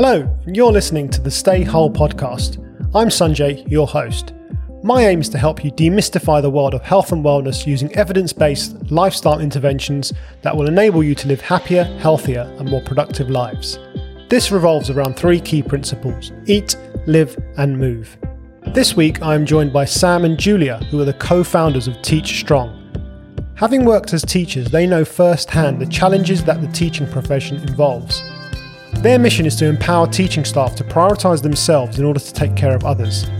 Hello, you're listening to the Stay Whole podcast. I'm Sunjay, your host. My aim is to help you demystify the world of health and wellness using evidence based lifestyle interventions that will enable you to live happier, healthier, and more productive lives. This revolves around three key principles eat, live, and move. This week, I am joined by Sam and Julia, who are the co founders of TeachStrong. Having worked as teachers, they know firsthand the challenges that the teaching profession involves. Their mission is to empower teaching staff to prioritise themselves in order to take care of others.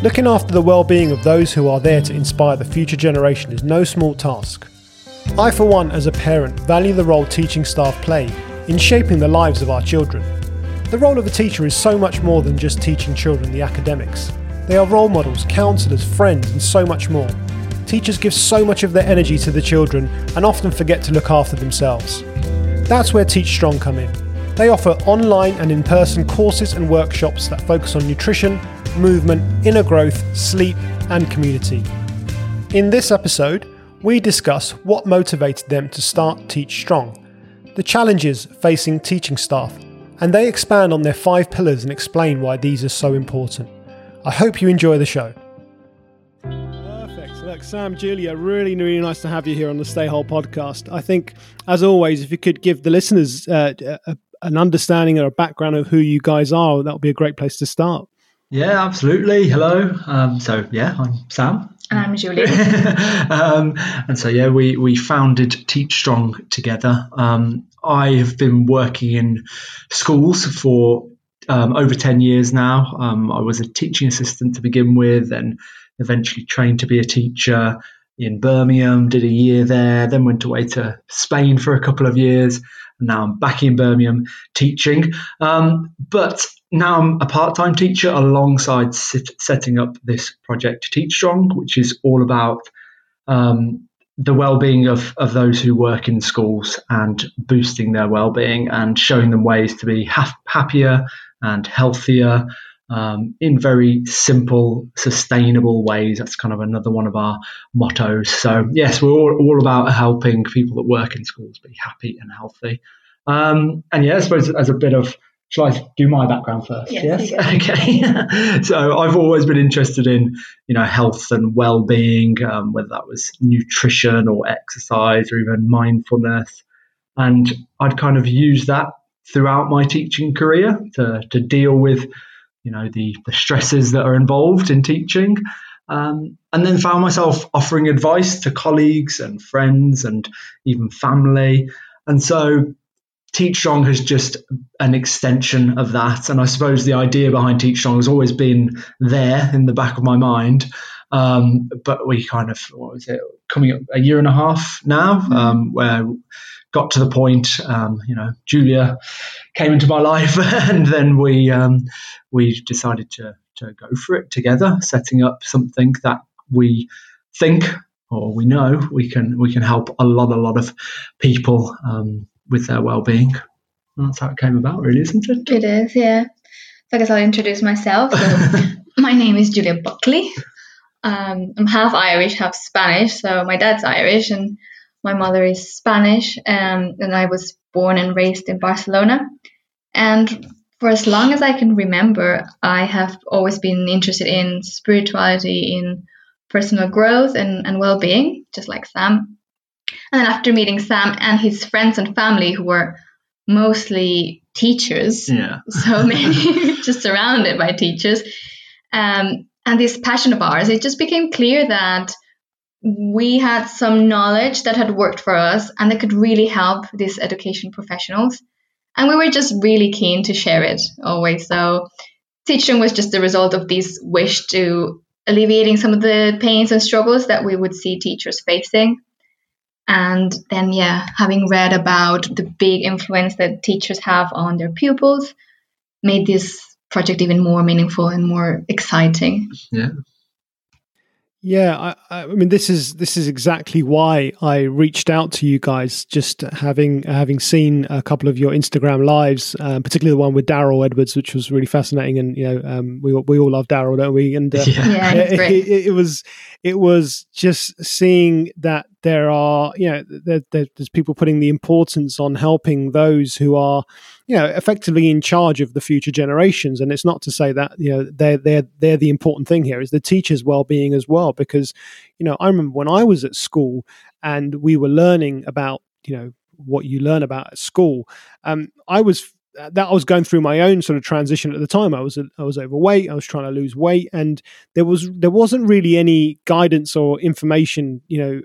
Looking after the well-being of those who are there to inspire the future generation is no small task. I, for one, as a parent, value the role teaching staff play in shaping the lives of our children. The role of a teacher is so much more than just teaching children the academics. They are role models, counsellors, friends, and so much more. Teachers give so much of their energy to the children and often forget to look after themselves. That's where TeachStrong come in. They offer online and in person courses and workshops that focus on nutrition, movement, inner growth, sleep, and community. In this episode, we discuss what motivated them to start TeachStrong, the challenges facing teaching staff, and they expand on their five pillars and explain why these are so important. I hope you enjoy the show. Perfect. Look, Sam, Julia, really, really nice to have you here on the Stay Whole podcast. I think, as always, if you could give the listeners uh, a, an understanding or a background of who you guys are, that would be a great place to start. Yeah, absolutely. Hello. Um, so yeah, I'm Sam. And I'm Julie. um, and so yeah, we we founded TeachStrong together. Um, I have been working in schools for um, over ten years now. Um, I was a teaching assistant to begin with, and eventually trained to be a teacher in Birmingham. Did a year there, then went away to Spain for a couple of years. Now I'm back in Birmingham teaching. Um, but now I'm a part time teacher alongside sit, setting up this project, TeachStrong, which is all about um, the well-being of, of those who work in schools and boosting their well-being and showing them ways to be ha- happier and healthier um, in very simple, sustainable ways. That's kind of another one of our mottos. So yes, we're all, all about helping people that work in schools be happy and healthy. Um, and yeah, I suppose as a bit of Shall I do my background first? Yes. yes? Okay. so I've always been interested in, you know, health and well-being, um, whether that was nutrition or exercise or even mindfulness, and I'd kind of use that throughout my teaching career to to deal with, you know, the the stresses that are involved in teaching. Um, and then found myself offering advice to colleagues and friends and even family. And so TeachStrong has just an extension of that. And I suppose the idea behind TeachStrong has always been there in the back of my mind. Um, but we kind of, what was it, coming up a year and a half now, um, where got to the point, um, you know, Julia came into my life and then we, um, we decided to, to go for it together, setting up something that we think or we know we can, we can help a lot, a lot of people, um, with their well-being. That's how it came about, really, isn't it? It is, yeah. So I guess I'll introduce myself. So my name is Julia Buckley. Um, I'm half Irish, half Spanish. So my dad's Irish and my mother is Spanish. Um, and I was born and raised in Barcelona. And for as long as I can remember, I have always been interested in spirituality, in personal growth and, and well-being, just like Sam. And then after meeting Sam and his friends and family, who were mostly teachers, yeah. so many just surrounded by teachers, um, and this passion of ours, it just became clear that we had some knowledge that had worked for us and that could really help these education professionals. And we were just really keen to share it always. So teaching was just the result of this wish to alleviating some of the pains and struggles that we would see teachers facing. And then, yeah, having read about the big influence that teachers have on their pupils made this project even more meaningful and more exciting. Yeah. Yeah, I, I, mean, this is this is exactly why I reached out to you guys. Just having having seen a couple of your Instagram lives, um, particularly the one with Darryl Edwards, which was really fascinating. And you know, um, we we all love Darryl, don't we? And uh, yeah, yeah it, it, it, was it was just seeing that there are you know there, there's people putting the importance on helping those who are you know effectively in charge of the future generations. And it's not to say that you know they're they're they're the important thing here. Is the teachers well-being as well. Because you know i remember when i was at school and we were learning about you know what you learn about at school um, i was Uh, that I was going through my own sort of transition at the time. I was I was overweight. I was trying to lose weight, and there was there wasn't really any guidance or information, you know,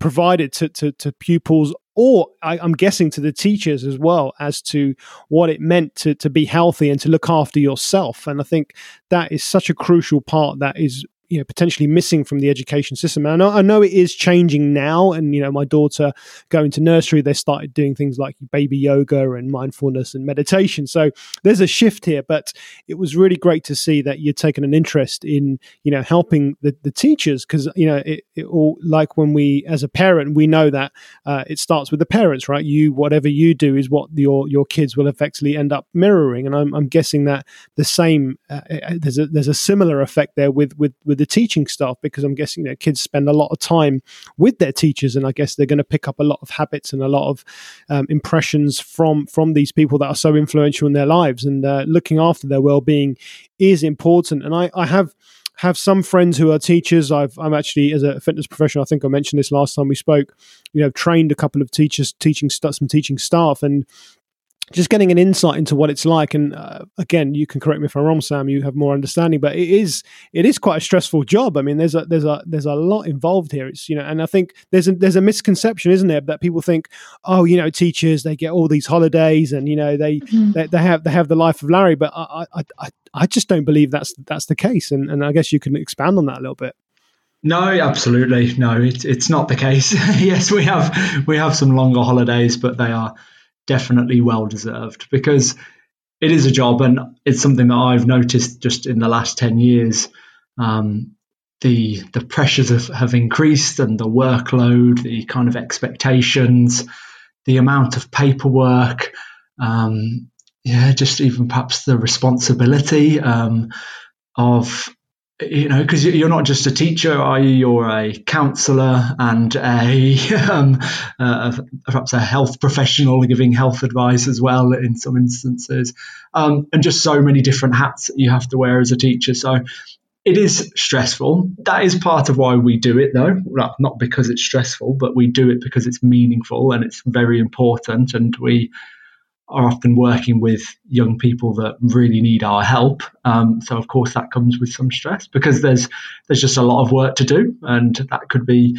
provided to to, to pupils or I, am guessing to the teachers as well as to what it meant to to be healthy and to look after yourself. And I think that is such a crucial part that is you know potentially missing from the education system. And I know, I know, it is changing now. And you know, my daughter going to nursery, they started doing things like baby yoga and mindfulness and meditation. So there's a shift here. But it was really great to see that you're taking an interest in you know helping the, the teachers because you know it, it, all like when we as a parent we know that uh, it starts with the parents, right? You whatever you do is what your your kids will effectively end up mirroring. And I'm, I'm guessing that the same uh, uh there's a there's a similar effect there with with with the teaching staff because I'm guessing know kids spend a lot of time with their teachers, and I guess they're going to pick up a lot of habits and a lot of um, impressions from from these people that are so influential in their lives. And uh, looking after their well being is important. And I, I have have some friends who are teachers. I've, I'm actually, as a fitness professional, I think I mentioned this last time we spoke. You know, trained a couple of teachers, teaching some teaching staff, and just getting an insight into what it's like and uh, again you can correct me if i'm wrong sam you have more understanding but it is it is quite a stressful job i mean there's a there's a there's a lot involved here it's you know and i think there's a there's a misconception isn't there that people think oh you know teachers they get all these holidays and you know they mm-hmm. they, they, have they have the life of larry but I, I i i just don't believe that's that's the case and and i guess you can expand on that a little bit no, absolutely no. It, it's not the case. yes, we have we have some longer holidays, but they are definitely well deserved because it is a job and it's something that I've noticed just in the last 10 years. Um, the the pressures have, have increased and the workload, the kind of expectations, the amount of paperwork, um, yeah, just even perhaps the responsibility um, of you know, because you're not just a teacher, are you? You're a counsellor and a, um, uh, perhaps a health professional giving health advice as well in some instances, um, and just so many different hats that you have to wear as a teacher. So it is stressful. That is part of why we do it, though. Not because it's stressful, but we do it because it's meaningful and it's very important, and we are often working with young people that really need our help. Um, so of course that comes with some stress because there's there's just a lot of work to do, and that could be,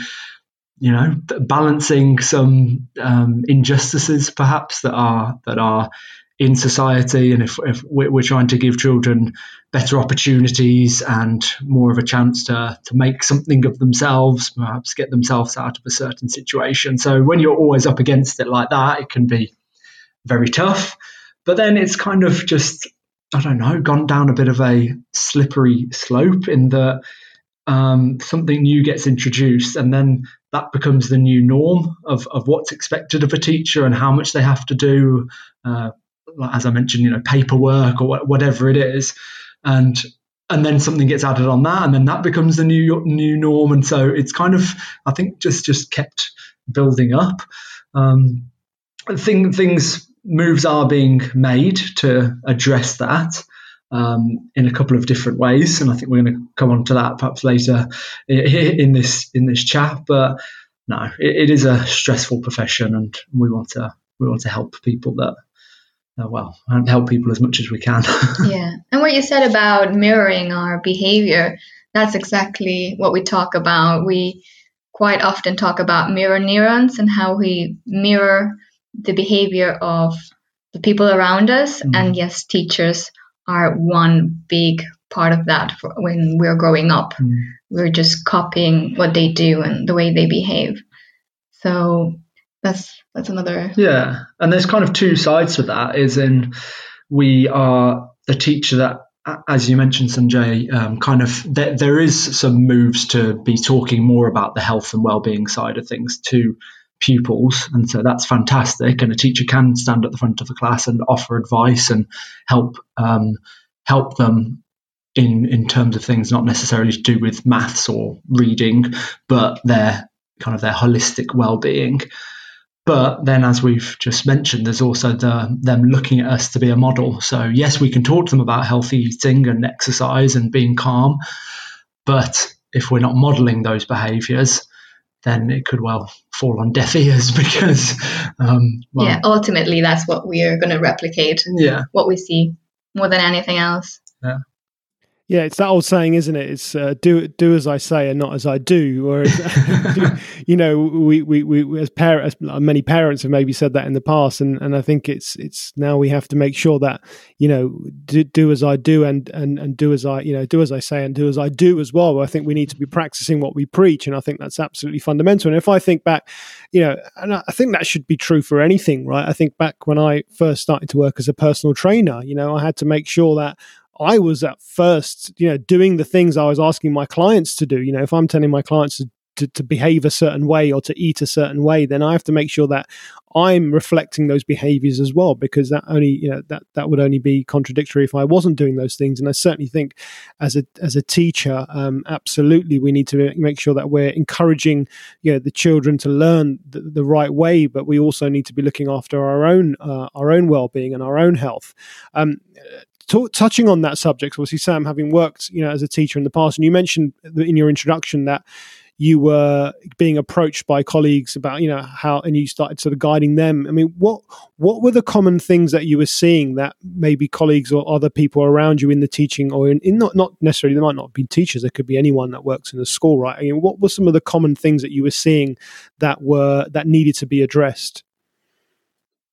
you know, balancing some um, injustices perhaps that are that are in society, and if, if we're trying to give children better opportunities and more of a chance to to make something of themselves, perhaps get themselves out of a certain situation. So when you're always up against it like that, it can be very tough. But then it's kind of just, I don't know, gone down a bit of a slippery slope in that um, something new gets introduced and then that becomes the new norm of, of what's expected of a teacher and how much they have to do. Uh, as I mentioned, you know, paperwork or whatever it is. And and then something gets added on that, and then that becomes the new new norm. And so it's kind of, I think, just just kept building up. Um, thing, things moves are being made to address that um, in a couple of different ways, and I think we're going to come on to that perhaps later in this in this chat. But no, it, it is a stressful profession, and we want to we want to help people that uh, well help people as much as we can. yeah, and what you said about mirroring our behavior, that's exactly what we talk about. We quite often talk about mirror neurons and how we mirror the behavior of the people around us. Mm. And yes, teachers are one big part of that for when we're growing up. Mm. We're just copying what they do and the way they behave. So that's that's another Yeah. And there's kind of two sides to that is in we are the teacher that as you mentioned, Sunjay, um, kind of there, there is some moves to be talking more about the health and well-being side of things to pupils. And so that's fantastic. And a teacher can stand at the front of the class and offer advice and help um, help them in in terms of things not necessarily to do with maths or reading, but their kind of their holistic well-being. But then, as we've just mentioned, there's also the, them looking at us to be a model. So, yes, we can talk to them about healthy eating and exercise and being calm. But if we're not modeling those behaviors, then it could well fall on deaf ears because, um, well, yeah, ultimately, that's what we are going to replicate. Yeah. What we see more than anything else. Yeah. Yeah, it's that old saying, isn't it? It's uh, do do as I say and not as I do. Or, you know, we, we, we as parents, many parents have maybe said that in the past, and, and I think it's it's now we have to make sure that you know do, do as I do and, and and do as I you know do as I say and do as I do as well. I think we need to be practicing what we preach, and I think that's absolutely fundamental. And if I think back, you know, and I think that should be true for anything, right? I think back when I first started to work as a personal trainer, you know, I had to make sure that I was at first, you know, doing the things I was asking my clients to do. You know, if I'm telling my clients to, to, to, behave a certain way or to eat a certain way, then I have to make sure that I'm reflecting those behaviors as well, because that only, you know, that, that would only be contradictory if I wasn't doing those things. And I certainly think as a, as a teacher, um, absolutely, we need to make sure that we're encouraging, you know, the children to learn the, the right way, but we also need to be looking after our own, uh, our own well-being and our own health. Um, T- touching on that subject, obviously, Sam, having worked, you know, as a teacher in the past, and you mentioned in your introduction that you were being approached by colleagues about, you know, how, and you started sort of guiding them. I mean, what what were the common things that you were seeing that maybe colleagues or other people around you in the teaching, or in, in not not necessarily, they might not be teachers, there could be anyone that works in a school, right? I mean, what were some of the common things that you were seeing that were that needed to be addressed?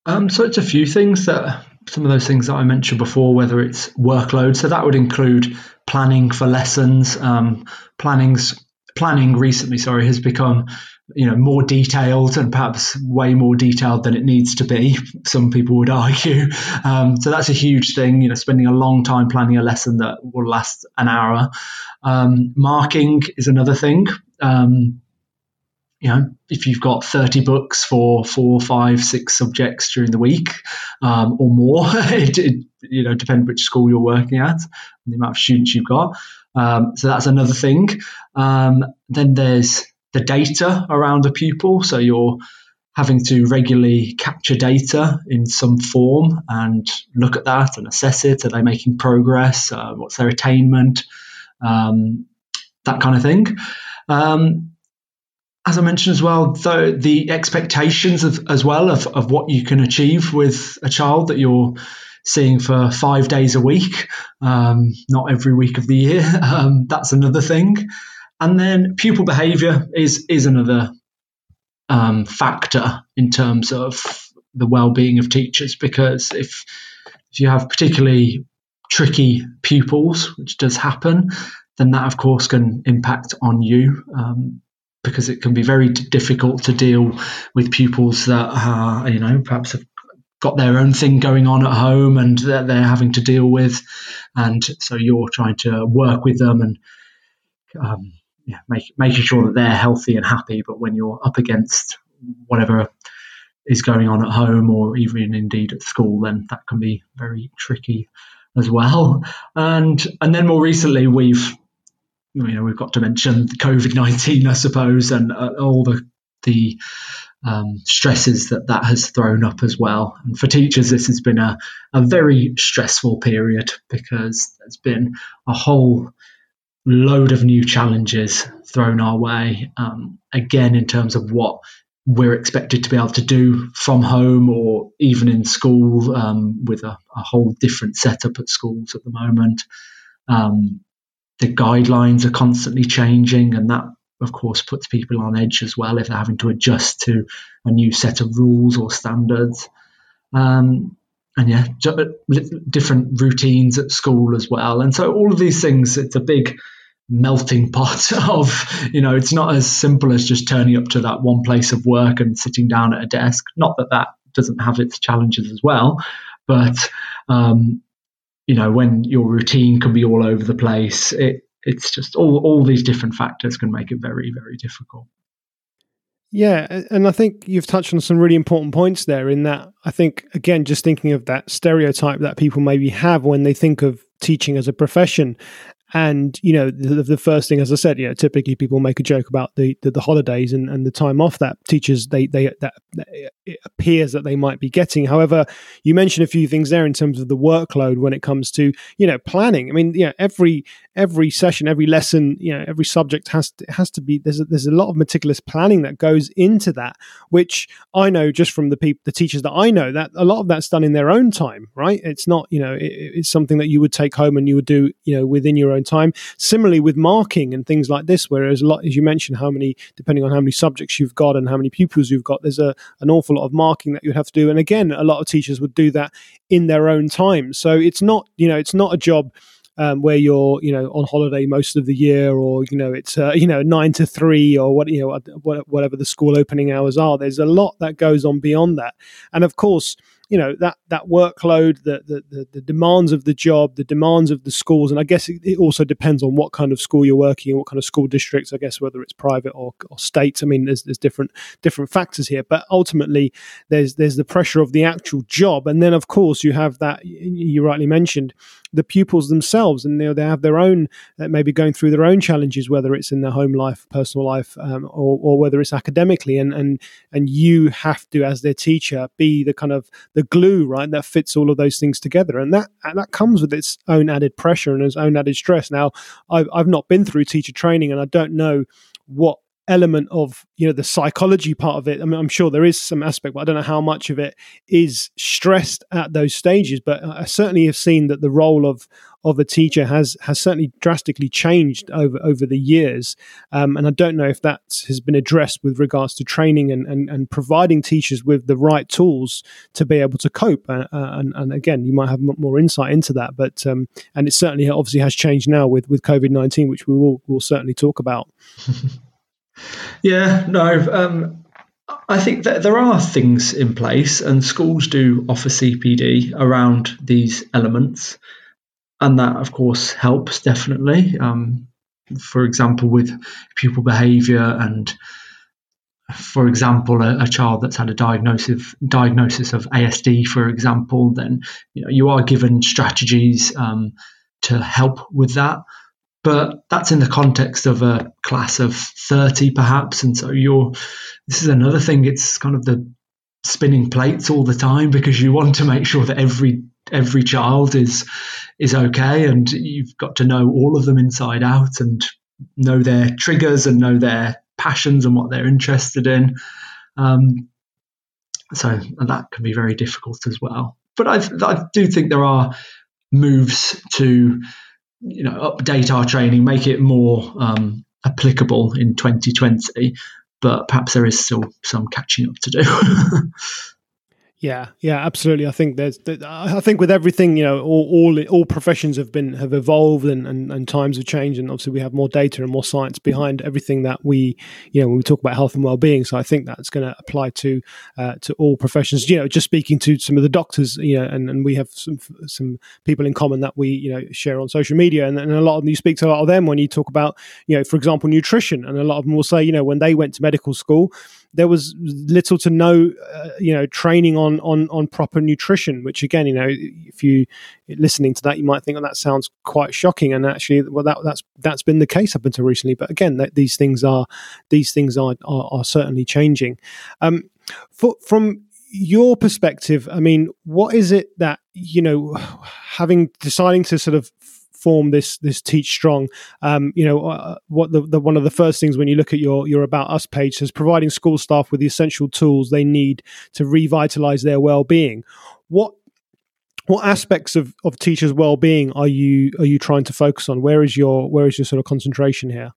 Um, so it's a few things that some of those things that I mentioned before, whether it's workload. So that would include planning for lessons. Um, planning's planning recently, sorry, has become you know more detailed and perhaps way more detailed than it needs to be. Some people would argue. Um, so that's a huge thing. You know, spending a long time planning a lesson that will last an hour. Um, marking is another thing. Um, you know, if you've got 30 books for four, five, six subjects during the week um, or more, it, it, you know, depending which school you're working at and the amount of students you've got. Um, so that's another thing. Um, then there's the data around a pupil. So you're having to regularly capture data in some form and look at that and assess it. Are they making progress? Uh, what's their attainment? Um, that kind of thing. Um, as I mentioned as well, the, the expectations of, as well of, of what you can achieve with a child that you're seeing for five days a week, um, not every week of the year. Um, that's another thing. And then pupil behavior is, is another um, factor in terms of the well-being of teachers because if, if you have particularly tricky pupils, which does happen, then that of course can impact on you. Um, because it can be very difficult to deal with pupils that you know, perhaps have got their own thing going on at home and that they're having to deal with. And so you're trying to work with them and um, yeah, make, making sure that they're healthy and happy. But when you're up against whatever is going on at home or even indeed at school, then that can be very tricky as well. And and then more recently, we've you know we've got to mention COVID nineteen, I suppose, and uh, all the the um, stresses that that has thrown up as well. And for teachers, this has been a, a very stressful period because there's been a whole load of new challenges thrown our way. Um, again, in terms of what we're expected to be able to do from home or even in school um, with a, a, whole different setup at schools at the moment. Um, the guidelines are constantly changing, and that, of course, puts people on edge as well if they're having to adjust to a new set of rules or standards. Um, and yeah, different routines at school as well. And so all of these things, it's a big melting pot of, you know, it's not as simple as just turning up to that one place of work and sitting down at a desk. Not that that doesn't have its challenges as well, but um, you know, when your routine can be all over the place, it, it's just all, all these different factors can make it very, very difficult. Yeah, and I think you've touched on some really important points there. In that, I think again, just thinking of that stereotype that people maybe have when they think of teaching as a profession, and you know the, the, first thing as i said you know typically people make a joke about the the, the holidays and, and the time off that teachers they they that, it appears that they might be getting. However you mentioned a few things there in terms of the workload when it comes to you know planning. I mean you know every every session every lesson you know every subject has to, has to be there's a, there's a lot of meticulous planning that goes into that which i know just from the people the teachers that i know that a lot of that's done in their own time right? It's not you know it, it's something that you would take home and you would do you know within your own time. Similarly with marking and things like this whereas a lot as you mentioned how many depending on how many subjects you've got and how many pupils you've got there's a an awful lot of marking that you have to do. And again a lot of teachers would do that in their own time. So it's not you know it's not a job um, where you're you know on holiday most of the year or you know it's uh, you know nine to three or what you know whatever the school opening hours are. There's a lot that goes on beyond that. And of course you know that that workload, the, the the, the demands of the job, the demands of the schools, and I guess it, it, also depends on what kind of school you're working in, what kind of school districts. I guess whether it's private or, or states. I mean, there's there's different different factors here, but ultimately there's there's the pressure of the actual job, and then of course you have that you rightly mentioned the pupils themselves, and you know, they have their own uh, maybe going through their own challenges, whether it's in their home life, personal life, um, or, or whether it's academically, and and and you have to, as their teacher, be the kind of the glue, right, that fits all of those things together, and that and that comes with its own added pressure and its own added stress. Now, I've I've not been through teacher training, and I don't know what element of you know the psychology part of it. I mean i'm sure there is some aspect but i don't know how much of it is stressed at those stages. But i certainly have seen that the role of of a teacher has has certainly drastically changed over over the years. Um, and i don't know if that has been addressed with regards to training and, and, and providing teachers with the right tools to be able to cope. Uh, uh and, and again you might have more insight into that but um, and it certainly obviously has changed now with with covid-19 which we will will certainly talk about Yeah, no. Um, I think that there are things in place, and schools do offer CPD around these elements, and that, of course, helps definitely. Um, for example, with pupil behaviour and for example, a, a, child that's had a diagnosis diagnosis of ASD, for example, then you know you are given strategies um, to help with that but that's in the context of a class of 30 perhaps. And so you're this is another thing it's kind of the spinning plates all the time because you want to make sure that every every child is is okay and you've got to know all of them inside out and know their triggers and know their passions and what they're interested in. Um, so that can be very difficult as well. But I, I do think there are moves to you know update our training, make it more um, applicable in 2020. But perhaps there is still some catching up to do. Yeah, yeah, absolutely. I think there's, I think with everything, you know, all all, all professions have been have evolved and, and, and times have changed, and obviously we have more data and more science behind everything that we, you know, when we talk about health and well being. So I think that's going to apply to uh, to all professions. You know, just speaking to some of the doctors, you know, and, and we have some some people in common that we you know share on social media, and, and a lot of them, you speak to a lot of them when you talk about, you know, for example, nutrition, and a lot of them will say, you know, when they went to medical school there was little to no, uh, you know, training on on on proper nutrition. Which again, you know, if you listening to that, you might think, "Oh, that sounds quite shocking." And actually, well, that that's that's been the case up until recently. But again, that, these things are these things are are, are certainly changing. Um, for, from your perspective, I mean, what is it that you know, having deciding to sort of form this this TeachStrong. Um, you know uh, what the, the, one of the first things when you look at your your about us page says providing school staff with the essential tools they need to revitalize their well-being. What what aspects of, of teachers well-being are you are you trying to focus on? Where is your where is your sort of concentration here?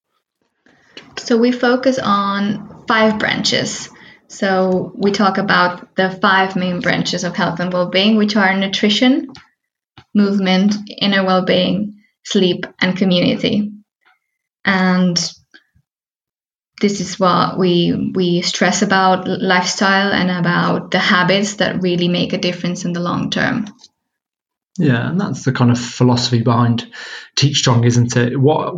So we focus on five branches. So we talk about the five main branches of health and well-being which are nutrition movement, inner well being, sleep, and community. And this is what we we stress about lifestyle and about the habits that really make a difference in the long term. Yeah, and that's the kind of philosophy behind TeachStrong, isn't it? What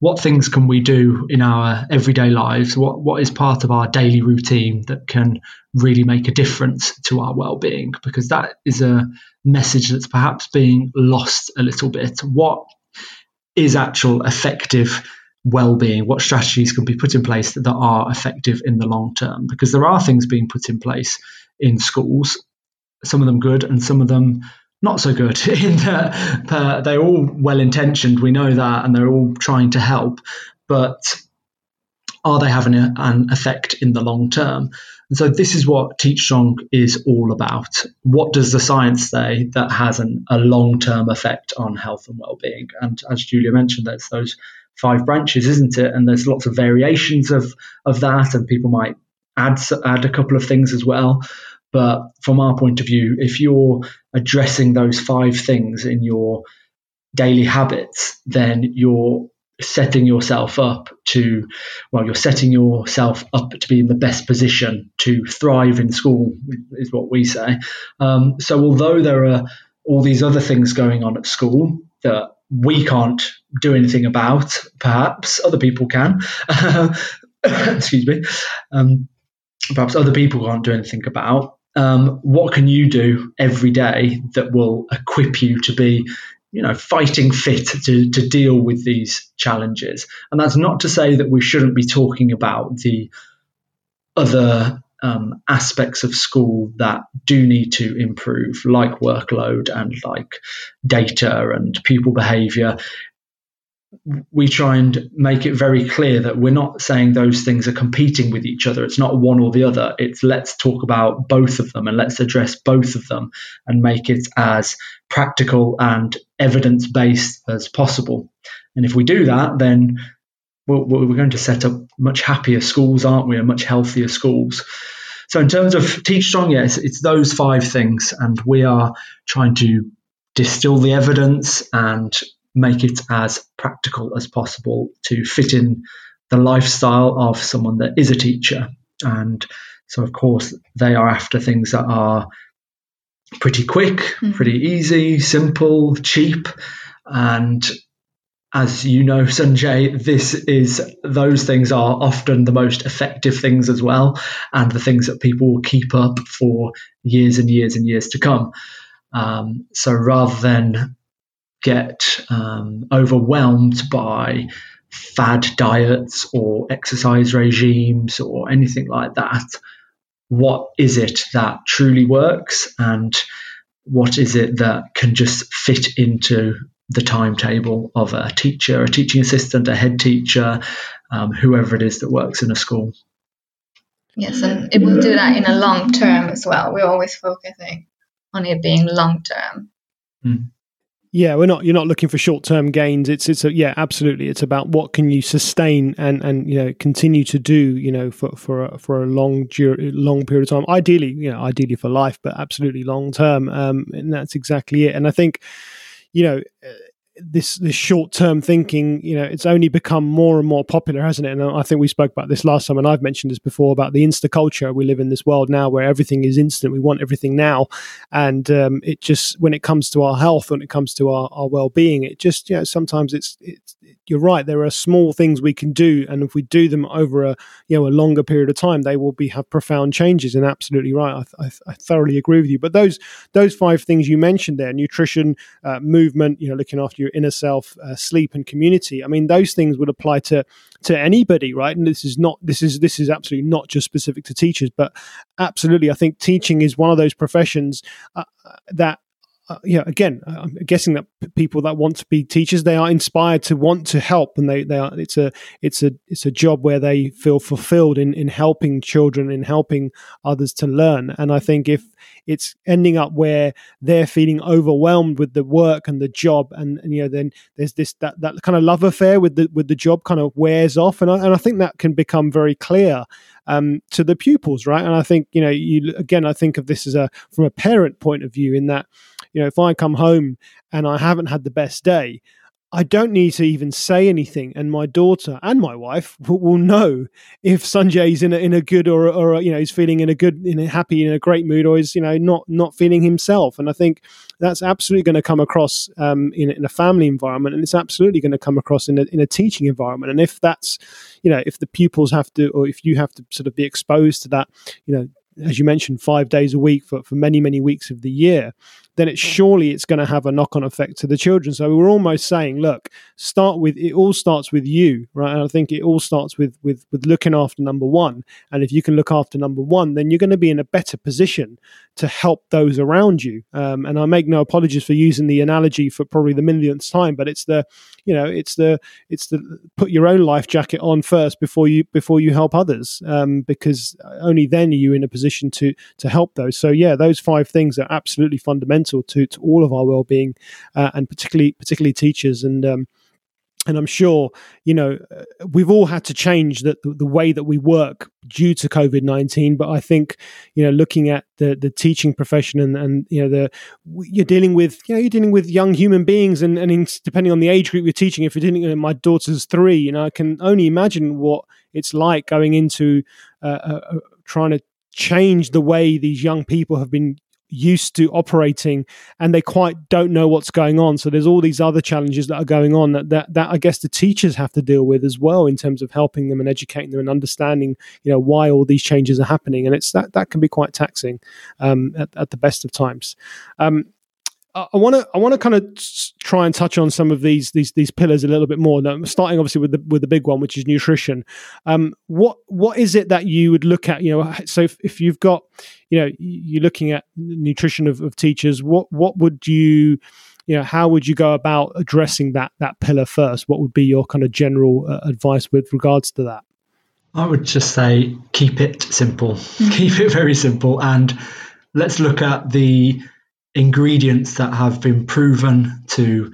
what things can we do in our everyday lives? What what is part of our daily routine that can really make a difference to our well-being? Because that is a message that's perhaps being lost a little bit. What is actual effective well-being? What strategies can be put in place that, that are effective in the long term? Because there are things being put in place in schools some of them good and some of them not so good in they're all well intentioned we know that and they're all trying to help but are they having a, an effect in the long term and so this is what TeachStrong is all about. What does the science say that has an, a long-term effect on health and well-being? And as Julia mentioned, there's those five branches, isn't it? And there's lots of variations of of that, and people might add add a couple of things as well. But from our point of view, if you're addressing those five things in your daily habits, then you're setting yourself up to well you're setting yourself up to be in the best position to thrive in school is what we say. Um, so although there are all these other things going on at school that we can't do anything about perhaps other people can excuse me um, perhaps other people can't do anything about um, what can you do every day that will equip you to be you know, fighting fit to, to deal with these challenges. And that's not to say that we shouldn't be talking about the other um, aspects of school that do need to improve, like workload and like data and pupil behavior we try and make it very clear that we're not saying those things are competing with each other. It's not one or the other. It's let's talk about both of them and let's address both of them and make it as practical and evidence based as possible. And if we do that, then we're, we're going to set up much happier schools, aren't we? And much healthier schools. So, in terms of TeachStrong, yes, it's those five things. And we are trying to distill the evidence and make it as practical as possible to fit in the lifestyle of someone that is a teacher. And so, of course, they are after things that are pretty quick, mm-hmm. pretty easy, simple, cheap. And as you know, Sunjay, this is those things are often the most effective things as well, and the things that people will keep up for years and years and years to come. Um, so rather than get um, overwhelmed by fad diets or exercise regimes or anything like that. What is it that truly works and what is it that can just fit into the timetable of a teacher, a teaching assistant, a head teacher, um, whoever it is that works in a school? Yes, and it will do that in a long term as well. We're always focusing on it being long term. Mm. Yeah, we're not. You're not looking for short term gains. It's it's a yeah, absolutely. It's about what can you sustain and and you know continue to do. You know for for a, for a long long period of time. Ideally, you know, ideally for life, but absolutely long term. Um, and that's exactly it. And I think, you know, this this short term thinking, you know, it's only become more and more popular, hasn't it? And I think we spoke about this last time, and I've mentioned this before about the insta culture. We live in this world now where everything is instant. We want everything now, and um, it just when it comes to our health, when it comes to our, our well being, it just you know sometimes it's it's you're right. There are small things we can do, and if we do them over a you know a longer period of time, they will be have profound changes. And absolutely right, I, I, I thoroughly agree with you. But those those five things you mentioned there: nutrition, uh, movement, you know, looking after your inner self, uh, sleep, and community. I mean, those things would apply to to anybody, right? And this is not this is this is absolutely not just specific to teachers, but absolutely, I think teaching is one of those professions uh, that uh, yeah, again, I'm guessing that people that want to be teachers, they are inspired to want to help, and they, they are. It's a it's a it's a job where they feel fulfilled in in helping children, in helping others to learn. And I think if it's ending up where they're feeling overwhelmed with the work and the job, and, and you know, then there's this that that kind of love affair with the with the job kind of wears off, and I, and I think that can become very clear um, to the pupils, right? And I think you know, you again, I think of this as a from a parent point of view in that you know, if I come home and I haven't had the best day, I don't need to even say anything, and my daughter and my wife will, know if Sunjay's in a, in a good or or you know he's feeling in a good, in a happy, in a great mood, or is you know not not feeling himself. And I think that's absolutely going to come across um, in, in a family environment, and it's absolutely going to come across in a, in a teaching environment. And if that's you know if the pupils have to, or if you have to sort of be exposed to that, you know as you mentioned, five days a week for, for many, many weeks of the year, then it surely it's going to have a knock on effect to the children. So we're almost saying, look, start with it. All starts with you, right? And I think it all starts with with with looking after number one. And if you can look after number one, then you're going to be in a better position to help those around you. Um, and I make no apologies for using the analogy for probably the millionth time, but it's the you know it's the it's the put your own life jacket on first before you before you help others um, because only then are you in a position to to help those so yeah those five things are absolutely fundamental to to all of our well-being uh, and particularly particularly teachers and um, and I'm sure you know uh, we've all had to change the the way that we work due to COVID nineteen. But I think you know looking at the the teaching profession and and you know the you're dealing with you know you're dealing with young human beings and and in, depending on the age group you're teaching. If you're dealing with my daughter's three, you know I can only imagine what it's like going into uh, uh, uh trying to change the way these young people have been used to operating and they quite don't know what's going on. So there's all these other challenges that are going on that, that that i guess the teachers have to deal with as well in terms of helping them and educating them and understanding you know why all these changes are happening. And it's that that can be quite taxing um, at, at the best of times. Um, I want to I want to kind of try and touch on some of these these these pillars a little bit more. Starting obviously with the with the big one, which is nutrition. Um, what what is it that you would look at? You know, so if, if you've got you know you're looking at nutrition of, of teachers, what what would you you know how would you go about addressing that that pillar first? What would be your kind of general uh, advice with regards to that? I would just say keep it simple, mm-hmm. keep it very simple, and let's look at the ingredients that have been proven to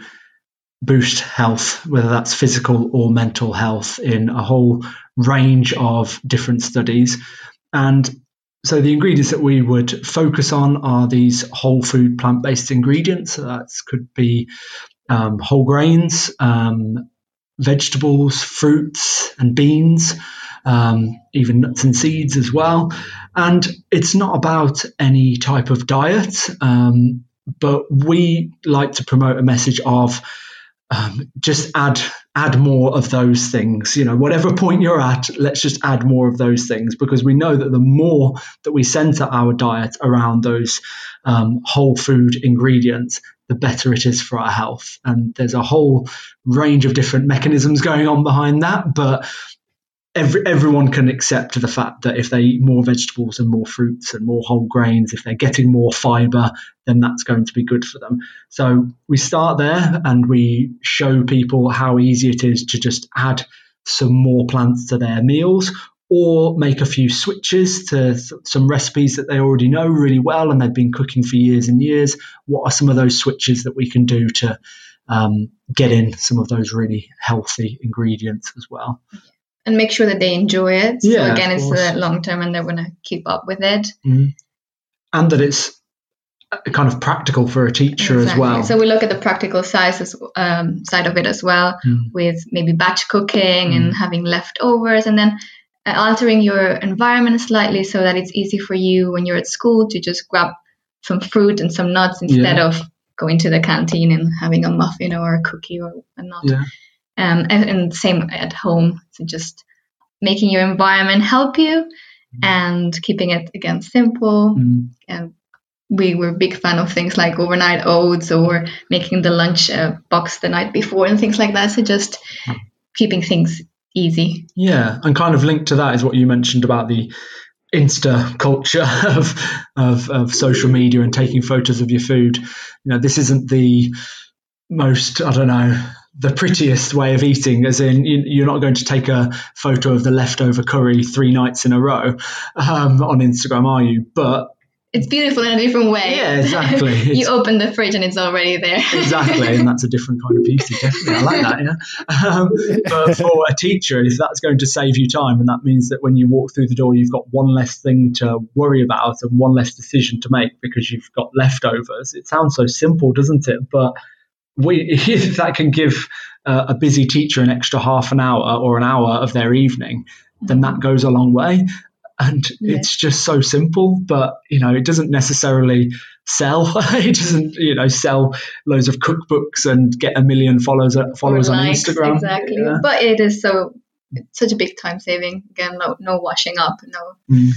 boost health, whether that's physical or mental health, in a whole range of different studies. And so the ingredients that we would focus on are these whole food plant based ingredients. So that could be um, whole grains, um, vegetables, fruits, and beans um, even nuts and seeds as well. And it's not about any type of diet, um, but we like to promote a message of um, just add add more of those things. You know, whatever point you're at, let's just add more of those things because we know that the more that we center our diet around those um, whole food ingredients, the better it is for our health. And there's a whole range of different mechanisms going on behind that, but every, everyone can accept the fact that if they eat more vegetables and more fruits and more whole grains, if they're getting more fiber, then that's going to be good for them. So we start there and we show people how easy it is to just add some more plants to their meals or make a few switches to some recipes that they already know really well and they've been cooking for years and years. What are some of those switches that we can do to um, get in some of those really healthy ingredients as well? And make sure that they enjoy it. Yeah, so again, it's the long term, and they're going to keep up with it. Mm-hmm. And that it's kind of practical for a teacher exactly. as well. So we look at the practical size um, side of it as well, mm. with maybe batch cooking mm. and having leftovers, and then uh, altering your environment slightly so that it's easy for you when you're at school to just grab some fruit and some nuts instead yeah. of going to the canteen and having a muffin or a cookie or a nut. Yeah. Um, and, and same at home. So just making your environment help you mm-hmm. and keeping it again simple. Mm-hmm. And we were a big fan of things like overnight oats or making the lunch uh, box the night before and things like that. So just keeping things easy. Yeah, and kind of linked to that is what you mentioned about the insta culture of, of of social media and taking photos of your food. You know, this isn't the most I don't know the prettiest way of eating, as in you're not going to take a photo of the leftover curry three nights in a row um, on Instagram, are you? But it's beautiful in a different way. Yeah, exactly. you open the fridge and it's already there. exactly, and that's a different kind of beauty. Definitely, I like that. Yeah, um, but for a teacher, if that's going to save you time, and that means that when you walk through the door, you've got one less thing to worry about and one less decision to make because you've got leftovers. It sounds so simple, doesn't it? But we, if that can give uh, a busy teacher an extra half an hour or an hour of their evening, then that goes a long way. And yeah. it's just so simple, but you know, it doesn't necessarily sell. it doesn't, you know, sell loads of cookbooks and get a million followers followers on Instagram. Exactly, yeah. but it is so such a big time saving. Again, no no washing up, no mm.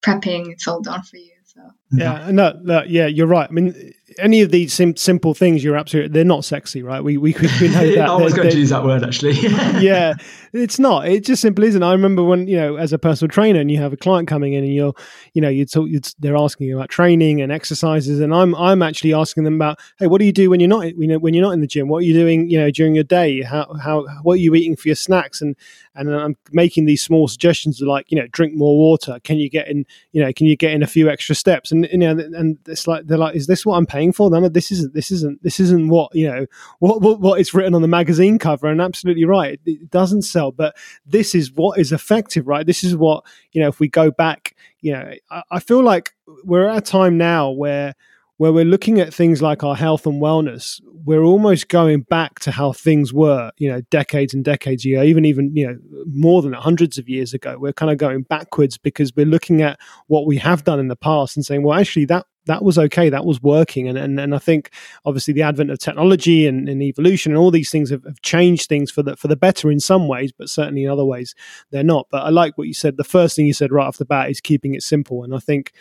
prepping. It's all done for you. So yeah, no, no, yeah, you're right. I mean, any of these sim- simple things, you're absolutely they're not sexy, right? We we, we know that. I was going to use that word actually. yeah, it's not. It just simply isn't. I remember when you know, as a personal trainer, and you have a client coming in, and you're, you know, you talk, you're, they're asking you about training and exercises, and I'm I'm actually asking them about, hey, what do you do when you're not, you know, when you're not in the gym? What are you doing, you know, during your day? How how what are you eating for your snacks? And and I'm making these small suggestions like, you know, drink more water. Can you get in, you know, can you get in a few extra steps? And you know, and it's like they're like, is this what I'm paying for? No, no, this isn't. This isn't. This isn't what you know. What what, written on the magazine cover? And absolutely right, it, it doesn't sell. But this is what is effective, right? This is what you know. If we go back, you know, I, I feel like we're at a time now where where we're looking at things like our health and wellness, we're almost going back to how things were, you know, decades and decades ago, even even you know more than hundreds of years ago. We're kind of going backwards because we're looking at what we have done in the past and saying, well, actually, that that was okay, that was working, and and, and I think obviously the advent of technology and, and evolution and all these things have, have changed things for the for the better in some ways, but certainly in other ways they're not. But I like what you said. The first thing you said right off the bat is keeping it simple, and I think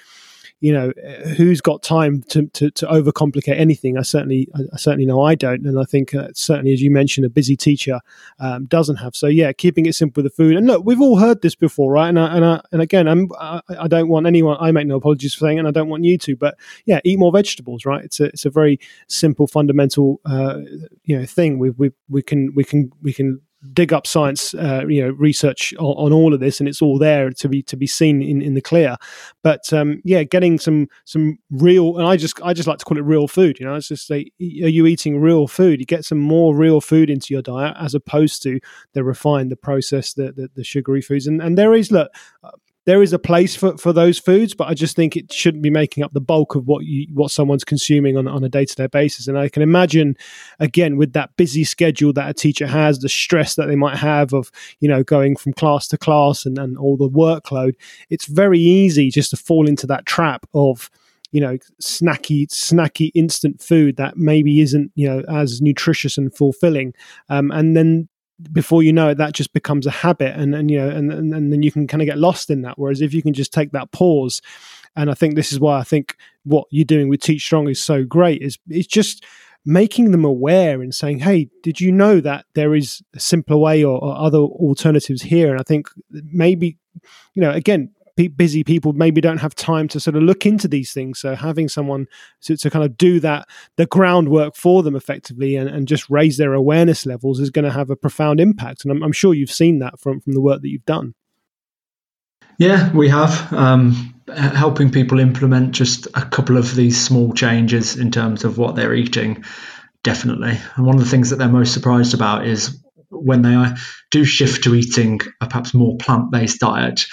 you know, who's got time to, to, to overcomplicate anything? I certainly, I certainly know I don't, and I think uh, certainly, as you mentioned, a busy teacher um, doesn't have. So yeah, keeping it simple with the food. And look, we've all heard this before, right? And I, and I, and again, I'm, I, I don't want anyone. I make no apologies for saying, and I don't want you to. But yeah, eat more vegetables, right? It's a it's a very simple, fundamental, uh, you know, thing. We we we can we can we can dig up science, uh, you know, research on, on, all of this, and it's all there to be to be seen in, in the clear. But um, yeah, getting some some real, and I just I just like to call it real food. You know, it's just say, are you eating real food? You get some more real food into your diet as opposed to the refined, the processed, the the, the sugary foods. And and there is look there is a place for, for those foods, but I just think it shouldn't be making up the bulk of what you what someone's consuming on, on a day to day basis. And I can imagine, again, with that busy schedule that a teacher has, the stress that they might have of you know going from class to class and, and all the workload, it's very easy just to fall into that trap of you know snacky snacky instant food that maybe isn't you know as nutritious and fulfilling um, and then before you know it, that just becomes a habit, and and you know, and and, and then you can kind of get lost in that. Whereas if you can just take that pause, and I think this is why I think what you're doing with TeachStrong is so great. Is it's just making them aware and saying, "Hey, did you know that there is a simpler way or, or other alternatives here?" And I think maybe, you know, again, busy people maybe don't have time to sort of look into these things. So having someone to, to kind of do that, the groundwork for them effectively and, and just raise their awareness levels is going to have a profound impact. And I'm, I'm, sure you've seen that from, from the work that you've done. Yeah, we have. Um, helping people implement just a couple of these small changes in terms of what they're eating, definitely. And one of the things that they're most surprised about is when they do shift to eating a perhaps more plant based diet,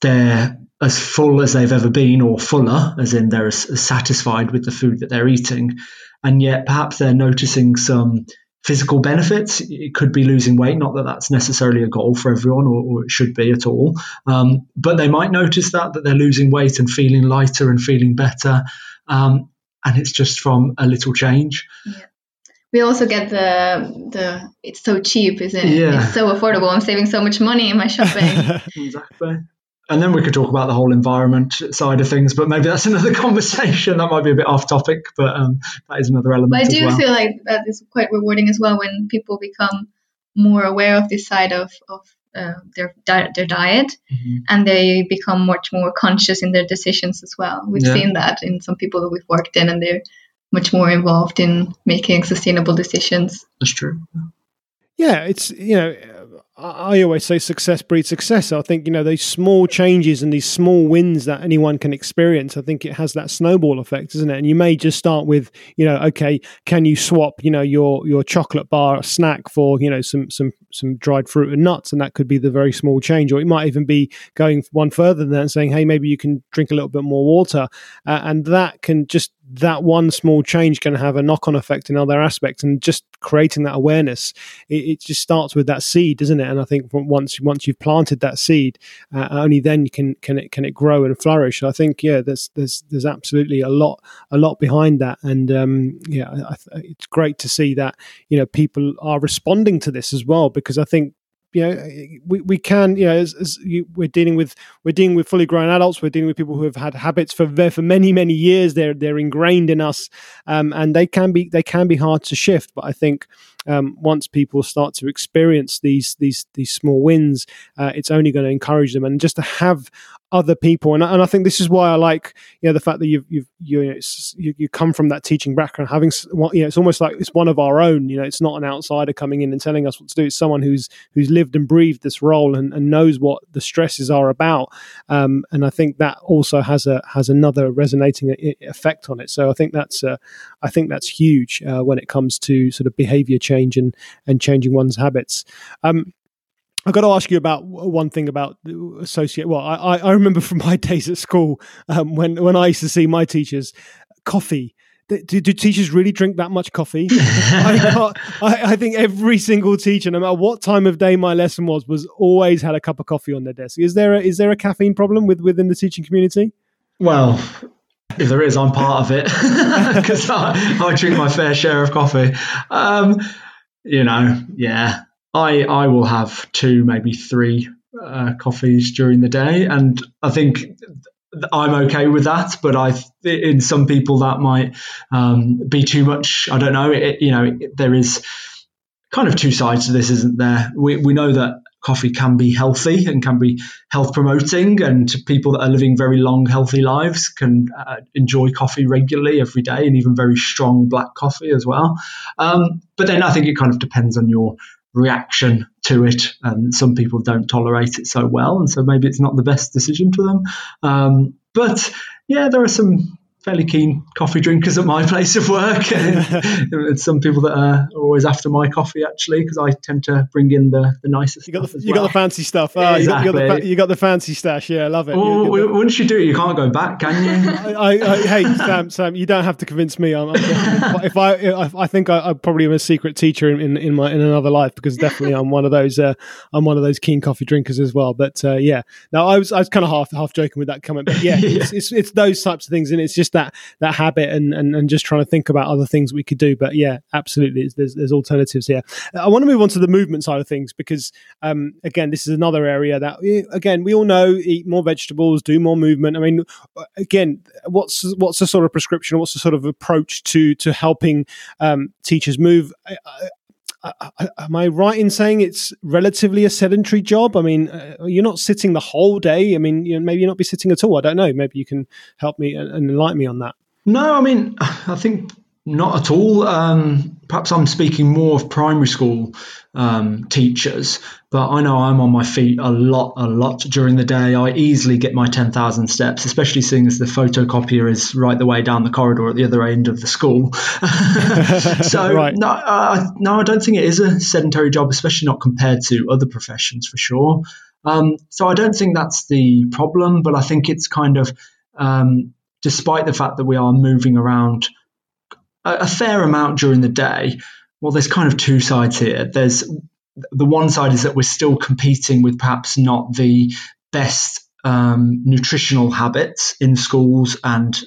they're as full as they've ever been, or fuller, as in they're as, as satisfied with the food that they're eating. And yet, perhaps they're noticing some physical benefits. It could be losing weight, not that that's necessarily a goal for everyone, or, or it should be at all. Um, but they might notice that that they're losing weight and feeling lighter and feeling better, um, and it's just from a little change. Yeah. We also get the the it's so cheap, isn't it? Yeah. It's so affordable. I'm saving so much money in my shopping. exactly and then we could talk about the whole environment side of things, but maybe that's another conversation. That might be a bit off topic, but um, that is another element. But I do well. feel like that is quite rewarding as well when people become more aware of this side of, of uh, their di- their diet, mm-hmm. and they become much more conscious in their decisions as well. We've yeah. seen that in some people that we've worked in, and they're much more involved in making sustainable decisions. That's true. Yeah, it's you know I always say success breeds success. I think you know these small changes and these small wins that anyone can experience. I think it has that snowball effect, isn't it? And you may just start with you know, okay, can you swap you know your your chocolate bar snack for you know some some some dried fruit and nuts, and that could be the very small change. Or it might even be going one further than that and saying, hey, maybe you can drink a little bit more water, uh, and that can just that one small change can have a knock on effect in other aspects and just creating that awareness it, it, just starts with that seed doesn't it? And i think once once you've planted that seed uh, only then can can it can it grow and flourish. I think yeah there's there's there's absolutely a lot a lot behind that. And um, yeah I, I, it's great to see that you know people are responding to this as well because i think you know we, we can you know as, as you, we're dealing with we're dealing with fully grown adults we're dealing with people who have had habits for for many many years they're they're ingrained in us um, and they can be they can be hard to shift but i think um, once people start to experience these these these small wins, uh, it's only going to encourage them. And just to have other people, and, and I think this is why I like you know the fact that you've you've you know, you, you come from that teaching background, having you know it's almost like it's one of our own. You know, it's not an outsider coming in and telling us what to do. It's someone who's who's lived and breathed this role and, and knows what the stresses are about. Um, and I think that also has a has another resonating effect on it. So I think that's uh, I think that's huge uh, when it comes to sort of behavior change and and changing one's habits. Um, I've got to ask you about one thing about associate. Well, I, I remember from my days at school um, when when I used to see my teachers, coffee. Do, do teachers really drink that much coffee? I, I, I, think every single teacher, no matter what time of day my lesson was, was always had a cup of coffee on their desk. Is there a, is there a caffeine problem with within the teaching community? Well, if there is, I'm part of it because I, I, drink my fair share of coffee. Um, you know, yeah, I I will have two, maybe three uh, coffees during the day, and I think I'm okay with that. But I, in some people, that might um, be too much. I don't know. It, you know, it, there is kind of two sides to this, isn't there? We we know that coffee can be healthy and can be health promoting, and people that are living very long, healthy lives can uh, enjoy coffee regularly every day, and even very strong black coffee as well. Um, but then I think it kind of depends on your reaction to it, and some people don't tolerate it so well, and so maybe it's not the best decision for them. Um, but yeah, there are some fairly keen coffee drinkers at my place of work. and some people that are always after my coffee actually, because I tend to bring in the, the nicest. You got the, you well. got the fancy stuff. Oh, exactly. you, got, you, got the, you, got the, fancy stash. Yeah, I love it. Well, once you do it, you can't go back, can you? I, I, hey, Sam, Sam, you don't have to convince me. I'm, I'm if I, if I think I, I, probably am a secret teacher in, in, in, my in another life because definitely I'm one of those. Uh, I'm one of those keen coffee drinkers as well. But uh, yeah, now I was I was kind of half half joking with that comment, but yeah, yeah. It's, it's, it's those types of things, and it's just that that habit and, and and just trying to think about other things we could do. But yeah, absolutely, there's there's alternatives here. I want to move on to the movement side of things because um, again, this is another area that again we all know eat more vegetables, do more movement. I mean, again, what's what's the sort of prescription? What's the sort of approach to to helping um, teachers move? Am I right in saying it's relatively a sedentary job? I mean, uh, you're not sitting the whole day. I mean, you know, maybe you're not be sitting at all. I don't know. Maybe you can help me and, and enlighten me on that. No, I mean, I think not at all. Um, perhaps I'm speaking more of primary school um, teachers, but I know I'm on my feet a lot, a lot during the day. I easily get my 10,000 steps, especially seeing as the photocopier is right the way down the corridor at the other end of the school. so, right. no, uh, no, I don't think it is a sedentary job, especially not compared to other professions for sure. Um, so I don't think that's the problem, but I think it's kind of um, despite the fact that we are moving around a, a fair amount during the day, well, there's kind of two sides here. There's the one side is that we're still competing with perhaps not the best um, nutritional habits in schools and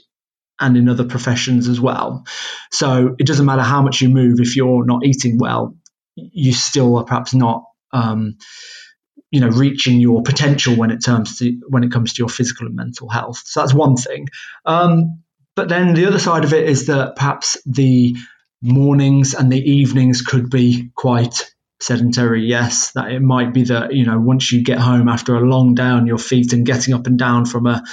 and in other professions as well. So it doesn't matter how much you move if you're not eating well, you still are perhaps not um, you know reaching your potential when it comes to when it comes to your physical and mental health. So that's one thing. Um, but then the other side of it is that perhaps the mornings and the evenings could be quite sedentary. Yes, that it might be that you know once you get home after a long day on your feet and getting up and down from a,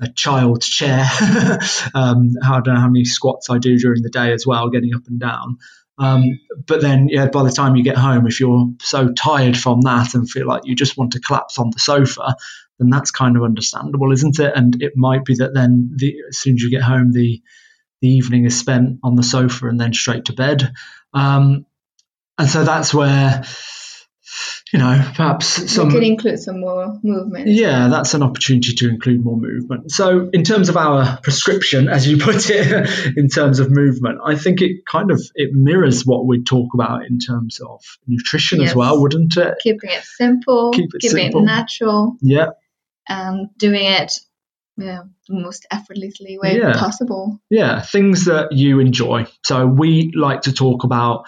a child's chair. um, I don't know how many squats I do during the day as well, getting up and down. Um, but then, yeah, by the time you get home, if you're so tired from that and feel like you just want to collapse on the sofa, then that's kind of understandable, isn't it? And it might be that then, the, as soon as you get home, the the evening is spent on the sofa and then straight to bed. Um, and so that's where you know, perhaps some. We could include some more movement. Yeah, that's an opportunity to include more movement. So, in terms of our prescription, as you put it, in terms of movement, I think it kind of it mirrors what we talk about in terms of nutrition yes. as well, wouldn't it? Keeping it simple, Keep it keeping simple. it natural. Yeah. And doing it yeah, most effortlessly way yeah. possible. Yeah, things that you enjoy. So we like to talk about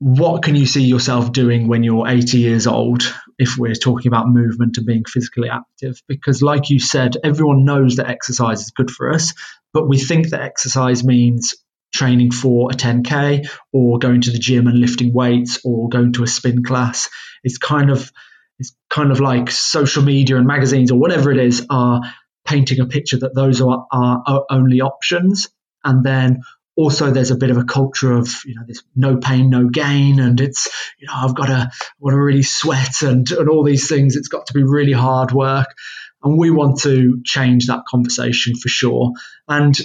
what can you see yourself doing when you're 80 years old if we're talking about movement and being physically active? Because like you said everyone knows that exercise is good for us but we think that exercise means training for a 10k or going to the gym and lifting weights or going to a spin class. It's kind of it's kind of like social media and magazines or whatever it is are painting a picture that those are our only options. And then also there's a bit of a culture of you know this no pain no gain and it's you know i've got to want to really sweat and and all these things. It's got to be really hard work and we want to change that conversation for sure. And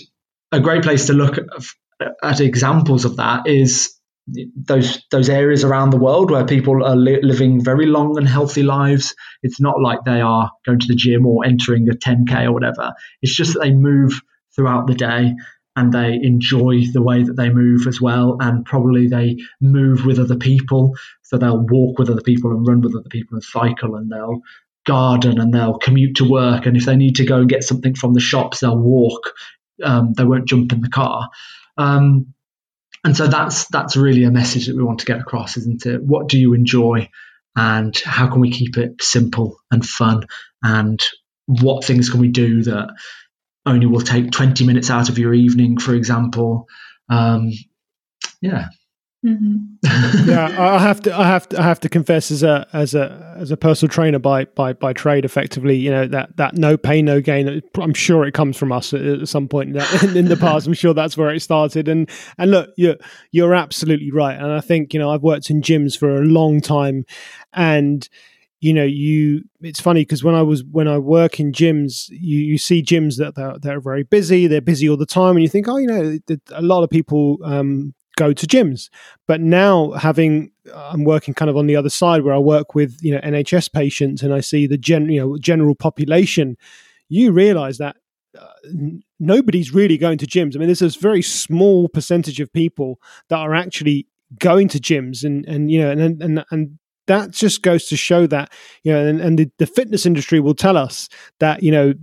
a great place to look at, at examples of that is those those areas around the world where people are li- living very long and healthy lives. It's not like they are going to the gym or entering a 10k or whatever. It's just that they move throughout the day and they enjoy the way that they move as well. And probably they move with other people. So they'll walk with other people and run with other people and cycle and they'll garden and they'll commute to work. And if they need to go and get something from the shops, they'll walk. Um, they won't jump in the car. Um, and so that's that's really a message that we want to get across, isn't it? What do you enjoy, and how can we keep it simple and fun? And what things can we do that only will take 20 minutes out of your evening, for example. Um, yeah. Mm-hmm. yeah, I have to, I have to, I have to confess, as a, as a, as a personal trainer by, by, by trade, effectively, you know that, that no pain, no gain. I'm sure it comes from us at, some point in, that, in, the past. I'm sure that's where it started. And, and look, you're, you're absolutely right. And I think you know I've worked in gyms for a long time, and you know you it's funny because when i was when i work in gyms you, you see gyms that they're, they're very busy they're busy all the time and you think oh you know a lot of people um, go to gyms. But now having i'm working kind of on the other side where i work with you know nhs patients and i see the gen you know general population you realize that uh, nobody's really going to gyms. I mean there's this very small percentage of people that are actually going to gyms and and you know and and and that just goes to show that you know and, and the, the, fitness industry will tell us that you know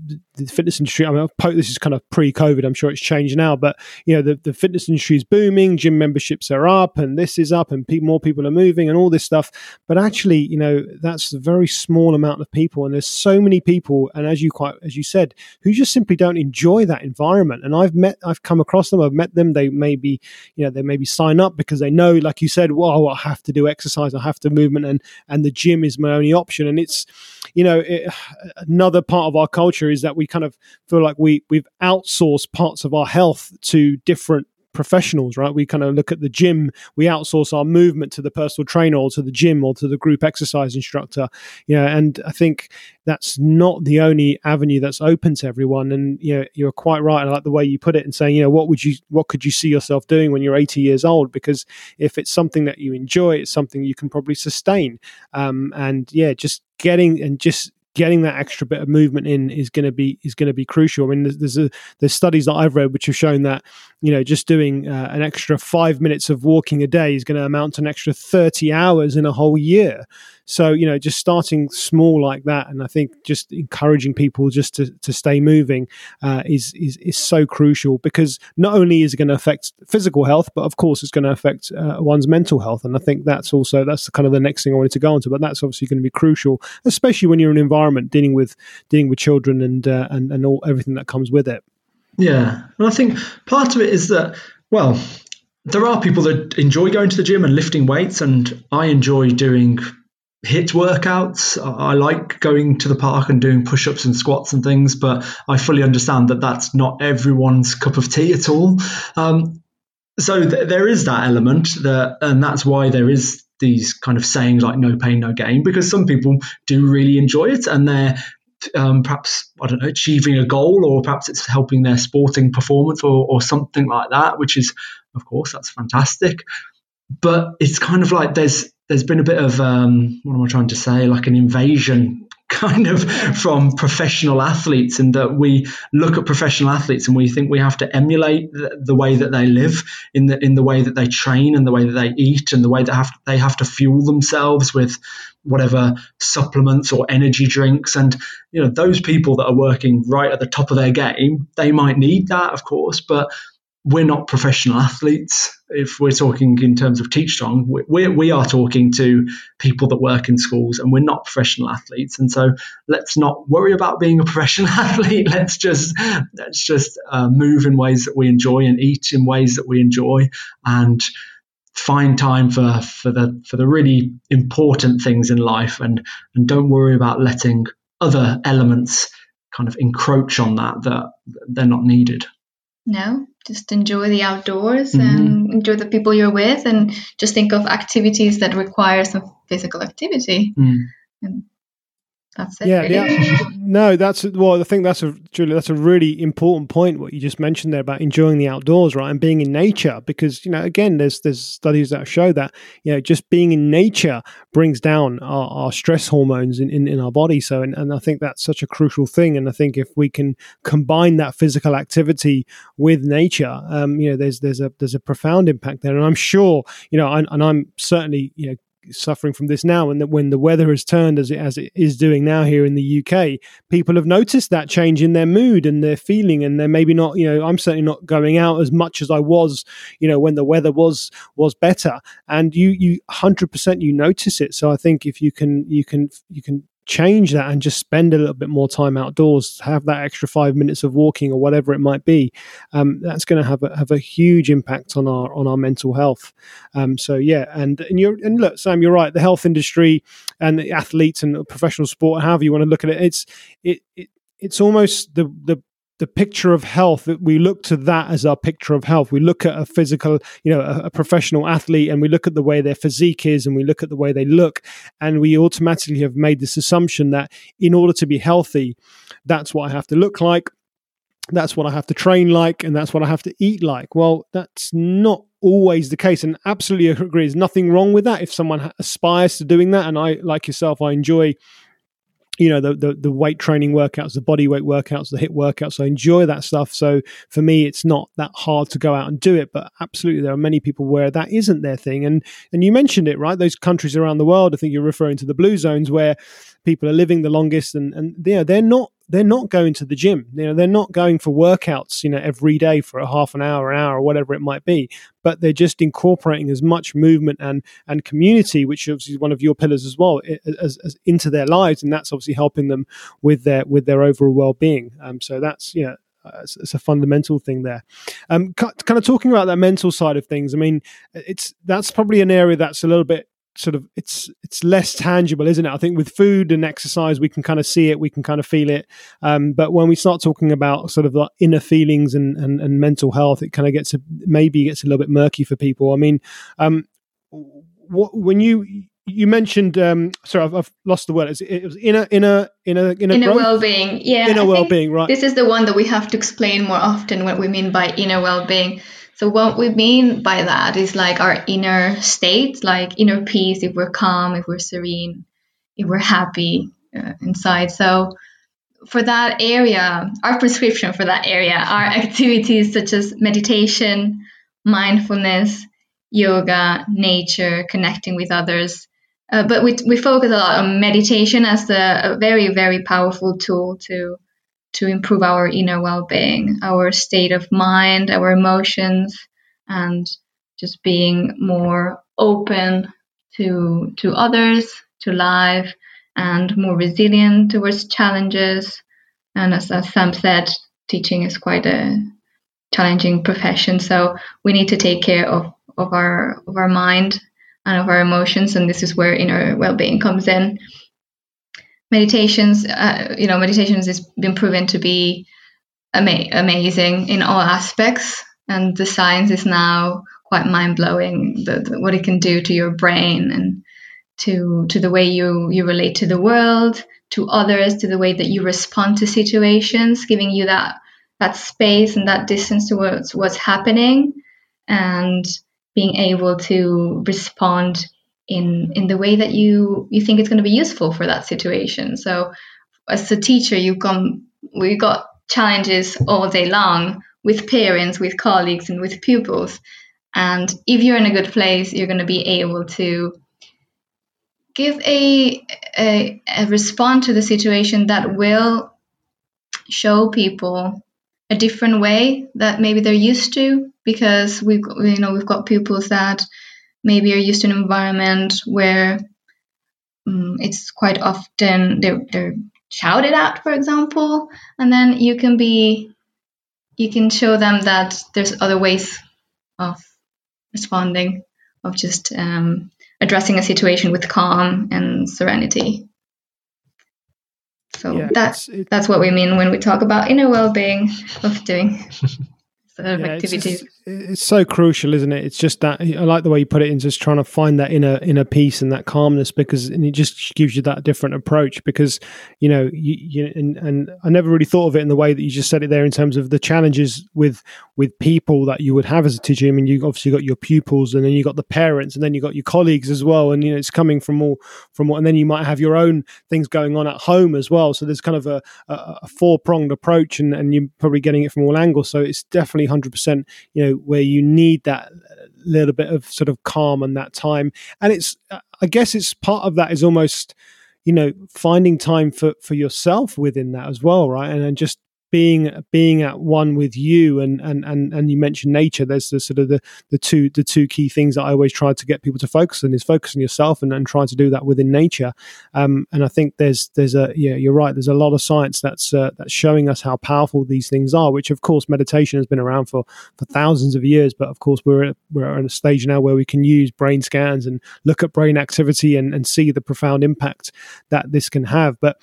the fitness industry i mean this is kind of pre-covid i'm sure it's changed now but you know the, the fitness industry is booming gym memberships are up and this is up and pe- more people are moving and all this stuff. But actually you know that's a very small amount of people and there's so many people and as you quite as you said who just simply don't enjoy that environment. And i've met i've come across them i've met them they maybe you know they maybe sign up because they know like you said well i have to do exercise i have to movement and and the gym is my only option. And it's you know it, another part of our culture is that we kind of feel like we we've outsourced parts of our health to different professionals, right? We kind of look at the gym, we outsource our movement to the personal trainer or to the gym or to the group exercise instructor. You know, and I think that's not the only avenue that's open to everyone. And you know, you're quite right. I like the way you put it and saying, you know, what would you what could you see yourself doing when you're 80 years old? Because if it's something that you enjoy, it's something you can probably sustain. Um, and yeah, just getting and just getting that extra bit of movement in is going to be is going to be crucial. I mean, there's there's, a, there's, studies that I've read which have shown that you know just doing uh, an extra five minutes of walking a day is going to amount to an extra thirty hours in a whole year. So you know, just starting small like that, and I think just encouraging people just to, to stay moving uh, is, is is so crucial because not only is it going to affect physical health, but of course it's going to affect uh, one's mental health, and I think that's also that's kind of the next thing I wanted to go into. But that's obviously going to be crucial, especially when you're in an environment dealing with dealing with children and uh, and and all everything that comes with it. Yeah, and I think part of it is that well, there are people that enjoy going to the gym and lifting weights, and I enjoy doing HIIT workouts. I like going to the park and doing push ups and squats and things, but I fully understand that that's not everyone's cup of tea at all. Um, so th- there is that element that, and that's why there is these kind of sayings like no pain, no gain, because some people do really enjoy it and they're um, perhaps, I don't know, achieving a goal or perhaps it's helping their sporting performance or, or something like that, which is, of course, that's fantastic. But it's kind of like there's there's been a bit of um, what am I trying to say, like an invasion kind of from professional athletes in that we look at professional athletes and we think we have to emulate the, the, way that they live in the in the way that they train and the way that they eat and the way that have they have to fuel themselves with whatever supplements or energy drinks. And you know those people that are working right at the top of their game they might need that of course but we're not professional athletes. If we're talking in terms of TeachStrong, we, we are talking to people that work in schools and we're not professional athletes. And so let's not worry about being a professional athlete. Let's just, let's just uh, move in ways that we enjoy and eat in ways that we enjoy and find time for, for the, for the really important things in life and, and don't worry about letting other elements kind of encroach on that, that they're not needed. No, just enjoy the outdoors mm-hmm. and enjoy the people you're with and just think of activities that require some physical activity mm. and that's it. Yeah, yeah. no, that's well. I think that's a Julia. That's a really important point. What you just mentioned there about enjoying the outdoors, right, and being in nature. Because you know, again, there's there's studies that show that you know just being in nature brings down our, our stress hormones in, in, in our body. So, and, and I think that's such a crucial thing. And I think if we can combine that physical activity with nature, um, you know, there's there's a there's a profound impact there. And I'm sure, you know, and, and I'm certainly you know suffering from this now, and that when the weather has turned as it, as it is doing now here in the UK, people have noticed that change in their mood and their feeling, and they're maybe not. You know, I'm certainly not going out as much as I was. You know, when the weather was was better, and you you hundred percent you notice it. So I think if you can you can you can change that and just spend a little bit more time outdoors, have that extra five minutes of walking or whatever it might be, um, that's going to have a, have a huge impact on our on our mental health. Um, so yeah, and and you and look, Sam, you're right. The health industry and the athletes and professional sport, however you want to look at it, it's it, it it's almost the the the picture of health that we look to that as our picture of health. We look at a physical you know a, a, professional athlete and we look at the way their physique is and we look at the way they look and we automatically have made this assumption that in order to be healthy that's what i have to look like that's what i have to train like and that's what i have to eat like. Well that's not always the case and absolutely agree there's nothing wrong with that. If someone aspires to doing that and i like yourself i enjoy you know the, the, the weight training workouts the body weight workouts the HIIT workouts. I enjoy that stuff. So for me it's not that hard to go out and do it but absolutely there are many people where that isn't their thing. And and you mentioned it right? Those countries around the world i think you're referring to the blue zones where people are living the longest and and you know they're not they're not going to the gym. You know, they're not going for workouts, you know, every day for a half an hour, an hour, or whatever it might be. But they're just incorporating as much movement and and community, which is one of your pillars as well, as, as into their lives, and that's obviously helping them with their with their overall well being. Um, so that's you know. Uh, it's, a fundamental thing there. Um, kind of talking about that mental side of things. I mean, it's that's probably an area that's a little bit sort of it's it's less tangible isn't it? I think with food and exercise we can kind of see it we can kind of feel it. Um, but when we start talking about sort of like inner feelings and, and, and mental health it kind of gets a, maybe gets a little bit murky for people. I mean um, what when you you mentioned um sorry I've, I've lost the word. It was inner inner inner inner, inner well-being yeah inner well-being right. this is the one that we have to explain more often what we mean by inner well-being so what we mean by that is like our inner state, like inner peace, if we're calm, if we're serene, if we're happy uh, inside. So for that area, our prescription for that area are activities such as meditation, mindfulness, yoga, nature, connecting with others. Uh, but we, we focus a lot on meditation as a, a very, very powerful tool to to improve our inner well-being, our state of mind, our emotions, and just being more open to to others, to life, and more resilient towards challenges. And as, as Sam said, teaching is quite a challenging profession, so we need to take care of, of our of our mind and of our emotions, and this is where inner well-being comes in meditations, uh, you know, meditations has been proven to be ama- amazing in all aspects, and the science is now quite mind blowing. what it can do to your brain and to to the way you you relate to the world, to others, to the way that you respond to situations, giving you that that space and that distance towards what's happening, and being able to respond in in the way that you you think it's going to be useful for that situation. So as a teacher you come we got challenges all day long with parents with colleagues and with pupils. And if you're in a good place you're going to be able to give a, a, a response to the situation that will show people a different way that maybe they're used to because we've you know we've got pupils that maybe are used to an environment where um, it's quite often they're, they're shouted at for example and then you can be you can show them that there's other ways of responding of just um, addressing a situation with calm and serenity. So yeah, that's that's what we mean when we talk about inner well-being of doing of yeah, activities. It's, it's, so crucial, isn't it? It's just that I like the way you put it in, just trying to find that inner inner peace and that calmness because and it just gives you that different approach. Because you know, you, you and, and I never really thought of it in the way that you just said it there in terms of the challenges with with people that you would have as a teacher. I mean, you obviously got your pupils, and then you got the parents, and then you got your colleagues as well. And you know, it's coming from all from what, and then you might have your own things going on at home as well. So there's kind of a, a, a four pronged approach, and, and you're probably getting it from all angles. So it's definitely hundred percent, you know, where you need that little bit of sort of calm and that time. And it's, I guess, it's part of that is almost you know finding time for for yourself within that as well right and, and just being being at one with you and and and, and you mentioned nature there's the sort of the the two the two key things that i always try to get people to focus on is focus on yourself and, and trying to do that within nature. Um, and i think there's there's a yeah you're right there's a lot of science that's uh, that's showing us how powerful these things are which of course meditation has been around for for thousands of years but of course we're at, we're at a stage now where we can use brain scans and look at brain activity and, and see the profound impact that this can have. But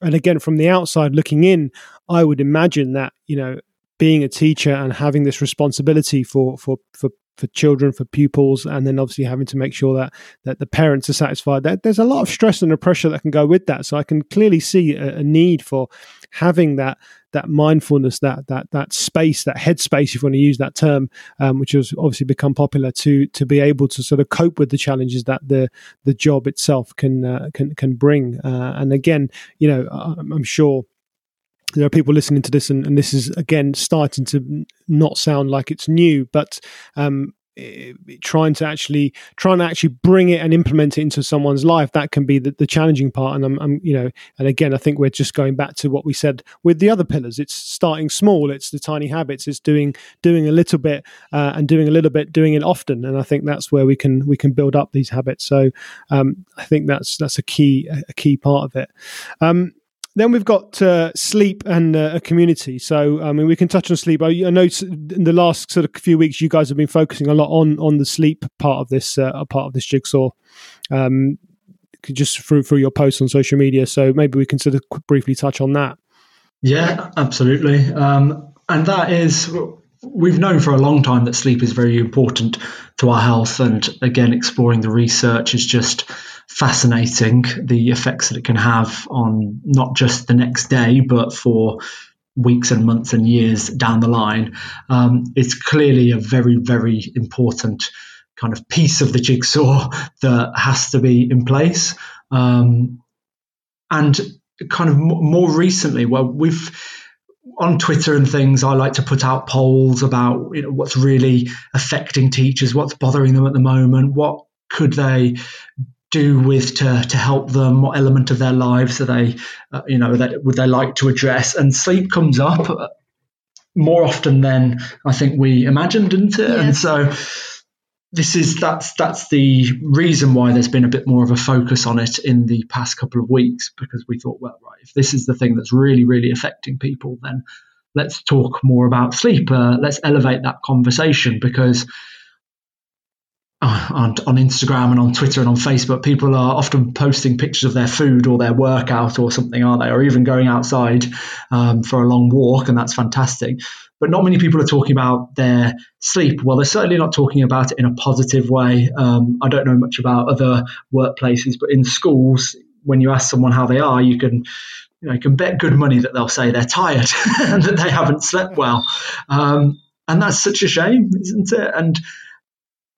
and again from the outside looking in i would imagine that you know being a teacher and having this responsibility for for for for children for pupils and then obviously having to make sure that that the parents are satisfied that there's a lot of stress and the pressure that can go with that. So i can clearly see a, a need for having that that mindfulness, that that that space, that headspace, if you want to use that term, um, which has obviously become popular, to to be able to sort of cope with the challenges that the the job itself can uh, can can bring. Uh, and again, you know, I'm, sure there are people listening to this and, and, this is again starting to not sound like it's new but um, trying to actually trying to actually bring it and implement it into someone's life that can be the, the challenging part. And I'm, I'm, you know and again i think we're just going back to what we said with the other pillars. It's starting small. It's the tiny habits. It's doing doing a little bit uh, and doing a little bit doing it often. And i think that's where we can we can build up these habits. So um, i think that's that's a key a key part of it. Um, then we've got uh, sleep and uh, a community. So, I mean, we can touch on sleep. I, I, know in the last sort of few weeks, you guys have been focusing a lot on on the sleep part of this uh, part of this jigsaw, um, just through through your posts on social media. So maybe we can sort of briefly touch on that. Yeah, absolutely. Um, and that is we've known for a long time that sleep is very important to our health. And again, exploring the research is just fascinating the effects that it can have on not just the next day, but for weeks and months and years down the line. Um, it's clearly a very, very important kind of piece of the jigsaw that has to be in place. Um, and kind of more recently, well, we've on Twitter and things, I like to put out polls about you know what's really affecting teachers, what's bothering them at the moment, what could they do with to to help them? What element of their lives are they, uh, you know, that would they like to address? And sleep comes up more often than I think we imagined, didn't it? Yeah. And so this is that's that's the reason why there's been a bit more of a focus on it in the past couple of weeks because we thought, well, right, if this is the thing that's really really affecting people, then let's talk more about sleep. Uh, let's elevate that conversation because on, on Instagram and on Twitter and on Facebook, people are often posting pictures of their food or their workout or something, aren't they? Or even going outside um, for a long walk, and that's fantastic. But not many people are talking about their sleep. Well, they're certainly not talking about it in a positive way. Um, I don't know much about other workplaces, but in schools, when you ask someone how they are, you can you know you can bet good money that they'll say they're tired and that they haven't slept well. Um, and that's such a shame, isn't it? And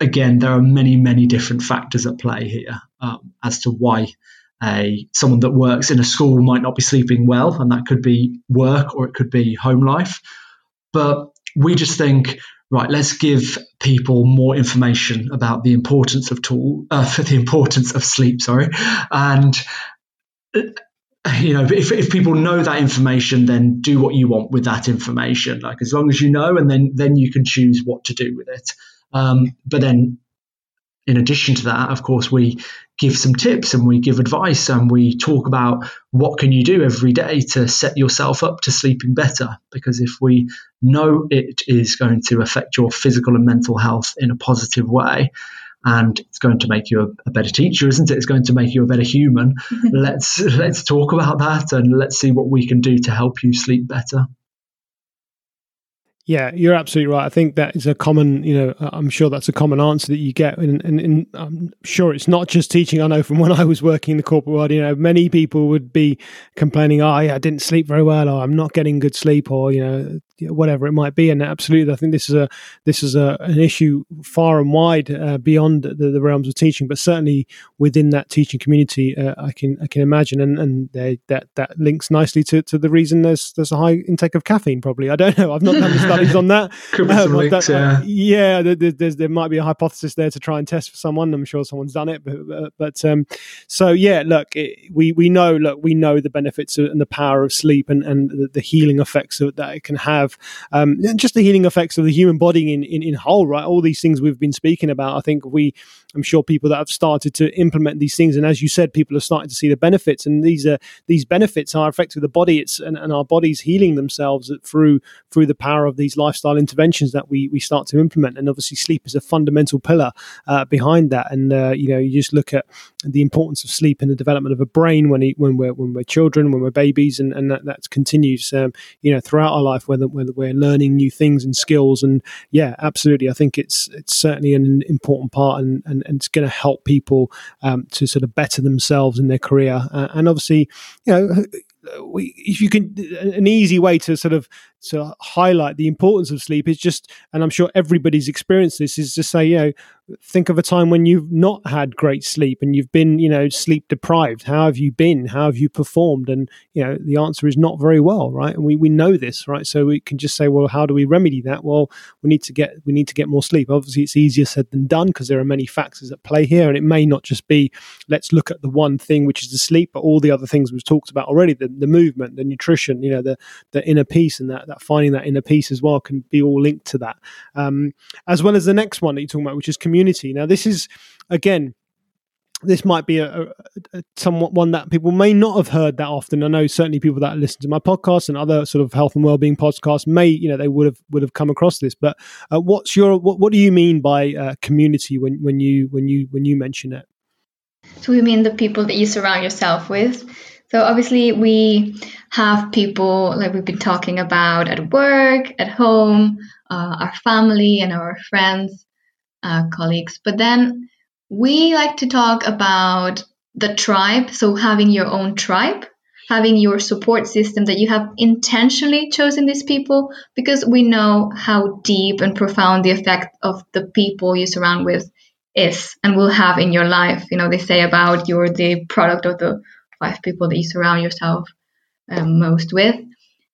again, there are many, many different factors at play here um, as to why a someone that works in a school might not be sleeping well, and that could be work or it could be home life. But we just think, right, let's give people more information about the importance of tool uh, for the importance of sleep. Sorry, and you know, if, if people know that information, then do what you want with that information. Like as long as you know, and then then you can choose what to do with it. Um, but then, in addition to that, of course, we give some tips and we give advice and we talk about what can you do every day to set yourself up to sleeping better. Because if we know it is going to affect your physical and mental health in a positive way, and it's going to make you a, a, better teacher, isn't it? It's going to make you a better human. let's let's talk about that and let's see what we can do to help you sleep better. Yeah, you're absolutely right. I think that is a common, you know, uh, I'm sure that's a common answer that you get. And, and, and, I'm sure it's not just teaching. I know from when I was working in the corporate world, you know, many people would be complaining, oh, yeah, I didn't sleep very well, or I'm not getting good sleep, or, you know, whatever it might be. And absolutely, I think this is a this is a, an issue far and wide uh, beyond the, the, realms of teaching, but certainly within that teaching community, uh, I can I can imagine, and and they, that that links nicely to, to the reason there's there's a high intake of caffeine. Probably, I don't know. I've not done the studies on that. Could be um, links, yeah. Uh, yeah, there, there might be a hypothesis there to try and test for someone. I'm sure someone's done it, but but um, so yeah, look, it, we we know look we know the benefits and the power of sleep and and the, the healing effects that it can have um, just the healing effects of the human body in, in, in whole, right? All these things we've been speaking about. I think we, I'm sure people that have started to implement these things, and as you said, people are starting to see the benefits, and these are these benefits are affecting the body. It's and, and our bodies healing themselves through through the power of these lifestyle interventions that we we start to implement. And obviously, sleep is a fundamental pillar uh, behind that. And uh, you know, you just look at the importance of sleep in the development of a brain when he, when we're when we're children, when we're babies, and and that, that continues, um, you know, throughout our life, whether whether we're learning new things and skills. And yeah, absolutely. I think it's it's certainly an important part and, and, and it's going to help people um, to sort of better themselves in their career. Uh, and obviously, you know, we, if you can, an easy way to sort of to highlight the importance of sleep is just, and I'm sure everybody's experienced this, is to say, you know, think of a time when you've not had great sleep and you've been, you know, sleep deprived. How have you been? How have you performed? And, you know, the answer is not very well, right? And we, we know this, right? So we can just say, well, how do we remedy that? Well, we need to get, we need to get more sleep. Obviously, it's easier said than done because there are many factors at play here. And it may not just be, let's look at the one thing, which is the sleep, but all the other things we've talked about already, the, the movement, the nutrition, you know, the, the inner peace and that, that finding that inner peace as well can be all linked to that. Um, as well as the next one that you're talking about, which is community. Now, this is, again, this might be a, a, a, somewhat one that people may not have heard that often. I know certainly people that listen to my podcast and other sort of health and well-being podcasts may, you know, they would have would have come across this. But uh, what's your what, what do you mean by uh, community when when you when you when you mention it? So we mean the people that you surround yourself with. So obviously we have people like we've been talking about at work, at home, uh, our family and our friends, uh, colleagues. But then we like to talk about the tribe. So having your own tribe, having your support system that you have intentionally chosen these people because we know how deep and profound the effect of the people you surround with is and will have in your life. You know, they say about you're the product of the five people that you surround yourself um, most with.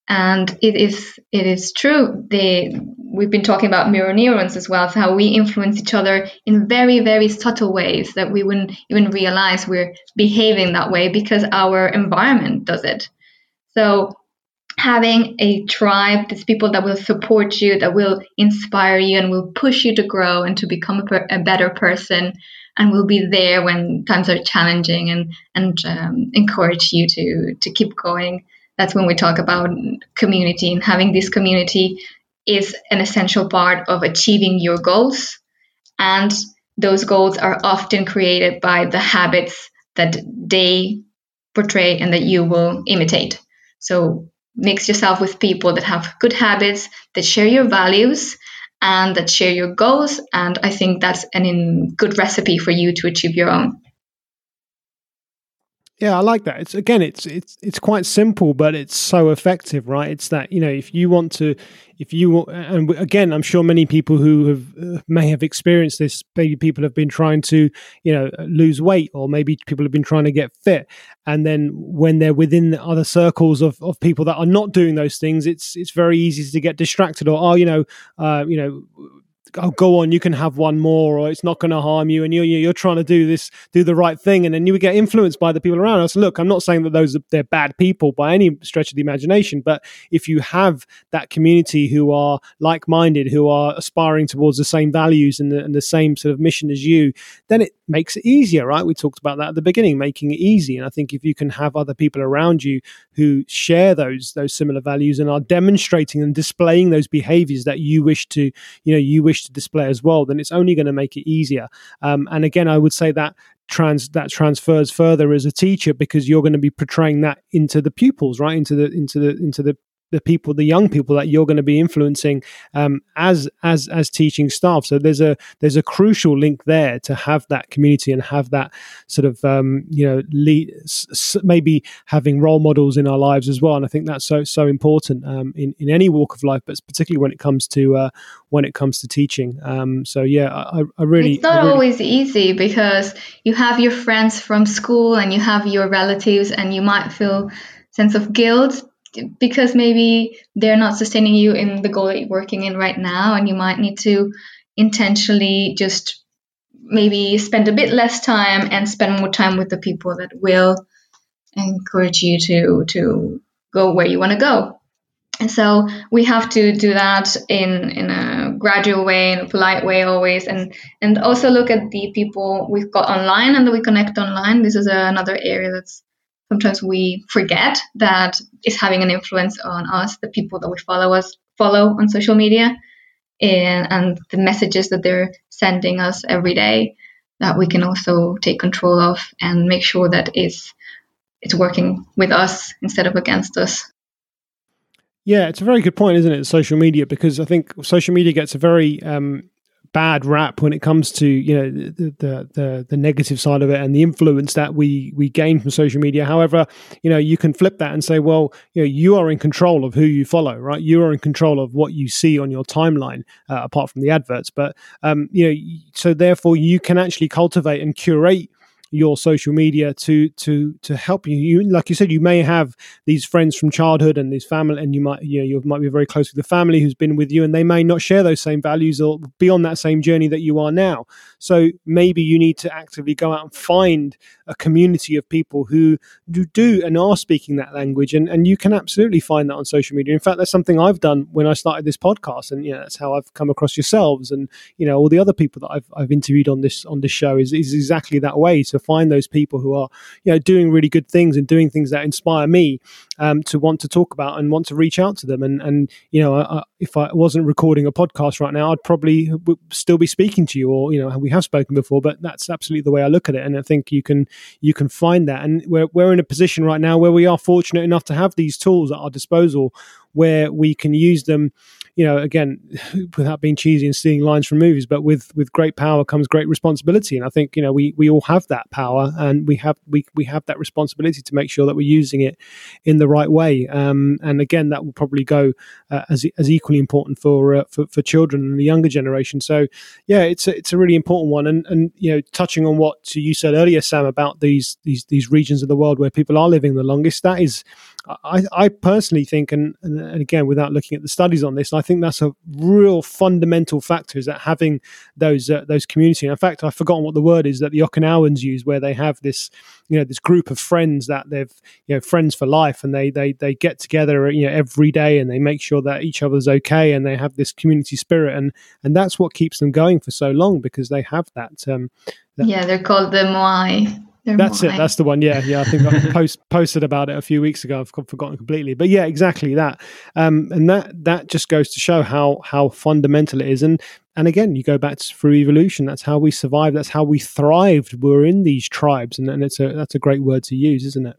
And it is it is true. They we've been talking about mirror neurons as well, how we influence each other in very very subtle ways that we wouldn't even realize we're behaving that way because our environment does it. So having a tribe, these people that will support you, that will inspire you, and will push you to grow and to become a, per- a better person, and will be there when times are challenging and and um, encourage you to to keep going. That's when we talk about community and having this community is an essential part of achieving your goals, and those goals are often created by the habits that they portray and that you will imitate. So mix yourself with people that have good habits, that share your values, and that share your goals. And I think that's an in good recipe for you to achieve your own. Yeah, I like that. It's again, it's it's it's quite simple, but it's so effective, right? It's that you know, if you want to, if you and again, I'm sure many people who have uh, may have experienced this. Maybe people have been trying to, you know, lose weight, or maybe people have been trying to get fit, and then when they're within the other circles of, of people that are not doing those things, it's it's very easy to get distracted, or oh, you know, uh, you know oh go on you can have one more or it's not going to harm you and you're you're trying to do this do the right thing and then you would get influenced by the people around us. Look i'm not saying that those are they're bad people by any stretch of the imagination but if you have that community who are like-minded who are aspiring towards the same values and the, and the same sort of mission as you then it makes it easier right? We talked about that at the beginning making it easy. And i think if you can have other people around you who share those those similar values and are demonstrating and displaying those behaviors that you wish to you know you wish to display as well then it's only going to make it easier. Um, and again i would say that trans that transfers further as a teacher because you're going to be portraying that into the pupils right? Into the into the into the the people, the young people that you're going to be influencing um, as as as teaching staff. So there's a there's a crucial link there to have that community and have that sort of um, you know lead, s- maybe having role models in our lives as well. And I think that's so so important um, in in any walk of life, but particularly when it comes to uh, when it comes to teaching. Um, so yeah, I, I really it's not really, always easy because you have your friends from school and you have your relatives, and you might feel sense of guilt because maybe they're not sustaining you in the goal that you're working in right now and you might need to intentionally just maybe spend a bit less time and spend more time with the people that will encourage you to to go where you want to go. And so we have to do that in in a gradual way in a polite way always and and also look at the people we've got online and that we connect online. This is another area that's sometimes we forget that is having an influence on us, the people that we follow us follow on social media, and, and the messages that they're sending us every day that we can also take control of and make sure that it's it's working with us instead of against us. Yeah, it's a very good point, isn't it? Social media, because I think social media gets a very um, bad rap when it comes to you know the, the, the the negative side of it and the influence that we we gain from social media. However you know you can flip that and say well you know you are in control of who you follow right? You are in control of what you see on your timeline uh, apart from the adverts. But um you know so therefore you can actually cultivate and curate your social media to to to help you. You like you said, you may have these friends from childhood and these family, and you might you know you might be very close with the family who's been with you, and they may not share those same values or be on that same journey that you are now. So maybe you need to actively go out and find a community of people who do, do and are speaking that language, and and you can absolutely find that on social media. In fact, that's something I've done when I started this podcast, and you know that's how I've come across yourselves and you know all the other people that I've I've interviewed on this on this show is is exactly that way. So find those people who are you know doing really good things and doing things that inspire me um, to want to talk about and want to reach out to them. And and you know, I, if I wasn't recording a podcast right now, I'd probably still be speaking to you, or you know, we have spoken before. But that's absolutely the way I look at it, and I think you can you can find that. And we're we're in a position right now where we are fortunate enough to have these tools at our disposal where we can use them you know, again, without being cheesy and stealing lines from movies, but with with great power comes great responsibility. And I think you know we we all have that power, and we have we we have that responsibility to make sure that we're using it in the right way. Um, and again, that will probably go uh, as as equally important for, uh, for for children and the younger generation. So yeah, it's a, it's a really important one. And and you know, touching on what you said earlier, Sam, about these these these regions of the world where people are living the longest, that is I, I personally think, and, and, again, without looking at the studies on this, I think that's a real fundamental factor is that having those uh, those community. in fact, I've forgotten what the word is that the Okinawans use, where they have this, you know, this group of friends that they've, you know, friends for life, and they they they get together, you know, every day, and they make sure that each other's okay, and they have this community spirit, and and that's what keeps them going for so long because they have that. Um, that yeah, they're called the Moai. That's it. That's the one. Yeah, yeah. I think I post, posted about it a few weeks ago. I've forgotten completely, but yeah, exactly that. Um, and that that just goes to show how how fundamental it is. And and again, you go back to, through evolution. That's how we survived. That's how we thrived. We're in these tribes, and, and it's a that's a great word to use, isn't it?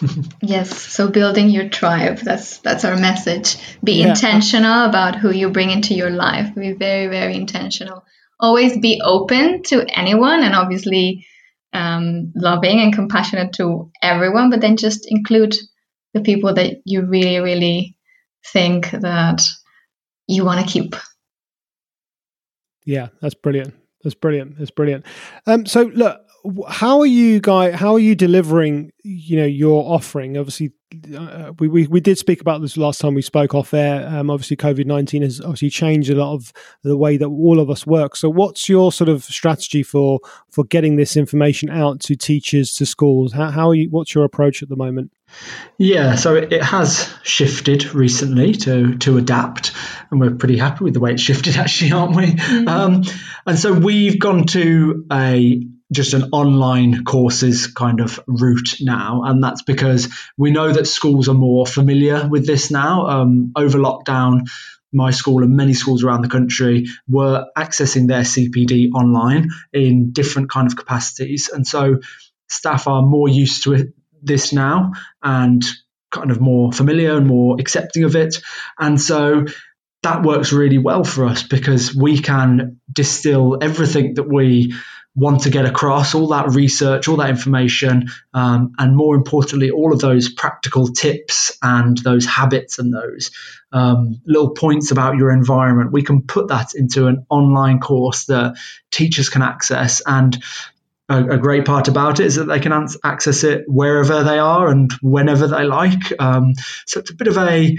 yes. So building your tribe. That's that's our message. Be yeah. intentional about who you bring into your life. Be very very intentional. Always be open to anyone, and obviously um, loving and compassionate to everyone, but then just include the people that you really, really think that you want to keep. Yeah, that's brilliant. That's brilliant. That's brilliant. Um, so, look, how are you guys how are you delivering you know your offering? Obviously uh, we, we we did speak about this last time we spoke off air. Um, obviously covid-19 has obviously changed a lot of the way that all of us work. So what's your sort of strategy for for getting this information out to teachers to schools? How, how are you what's your approach at the moment? Yeah, so it, it, has shifted recently to to adapt, and we're pretty happy with the way it's shifted, actually, aren't we? Mm-hmm. Um, and so we've gone to a just an online courses kind of route now, and that's because we know that schools are more familiar with this now. Um, over lockdown, my school and many schools around the country were accessing their CPD online in different kind of capacities, and so staff are more used to it this now and kind of more familiar and more accepting of it. And so that works really well for us because we can distill everything that we want to get across, all that research, all that information, um, and more importantly, all of those practical tips and those habits and those um, little points about your environment. We can put that into an online course that teachers can access. And a, a, great part about it is that they can access it wherever they are and whenever they like. Um, so it's a bit of a,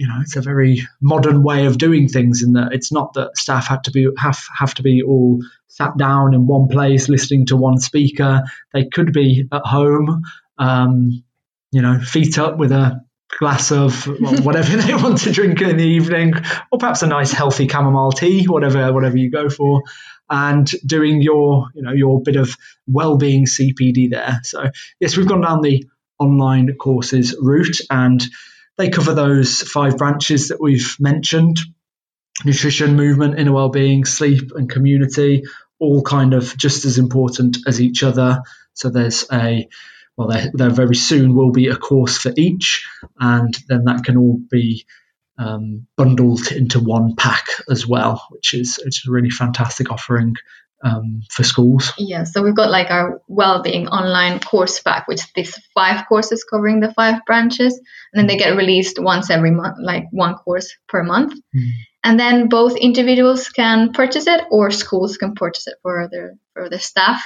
you know, it's a very modern way of doing things in that it's not that staff have to be have have to be all sat down in one place listening to one speaker. They could be at home, um, you know, feet up with a glass of whatever they want to drink in the evening, or perhaps a nice healthy chamomile tea, whatever whatever you go for, and doing your you know your bit of well-being CPD there. So yes, we've gone down the online courses route, and they cover those five branches that we've mentioned: nutrition, movement, inner well-being, sleep, and community. All kind of just as important as each other. So there's a well, there, there very soon will be a course for each, and then that can all be um, bundled into one pack as well, which is it's a really fantastic offering um, for schools. Yeah, so we've got like our well-being online course pack, which is five courses covering the five branches, and then they get released once every month, like one course per month. Mm. And then both individuals can purchase it, or schools can purchase it for their for their staff,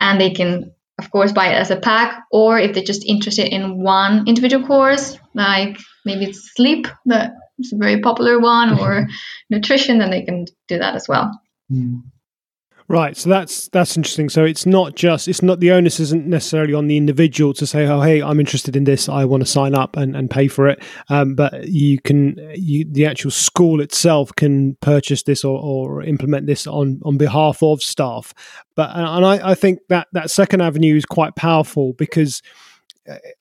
and they can of course buy it as a pack or if they're just interested in one individual course like maybe it's sleep that is a very popular one or nutrition then they can do that as well mm. Right, so that's that's interesting. So it's not just it's not the onus isn't necessarily on the individual to say, oh hey, I'm interested in this, I want to sign up and, and pay for it. Um, but you can you the actual school itself can purchase this or, or implement this on on behalf of staff. But and I, I think that that second avenue is quite powerful because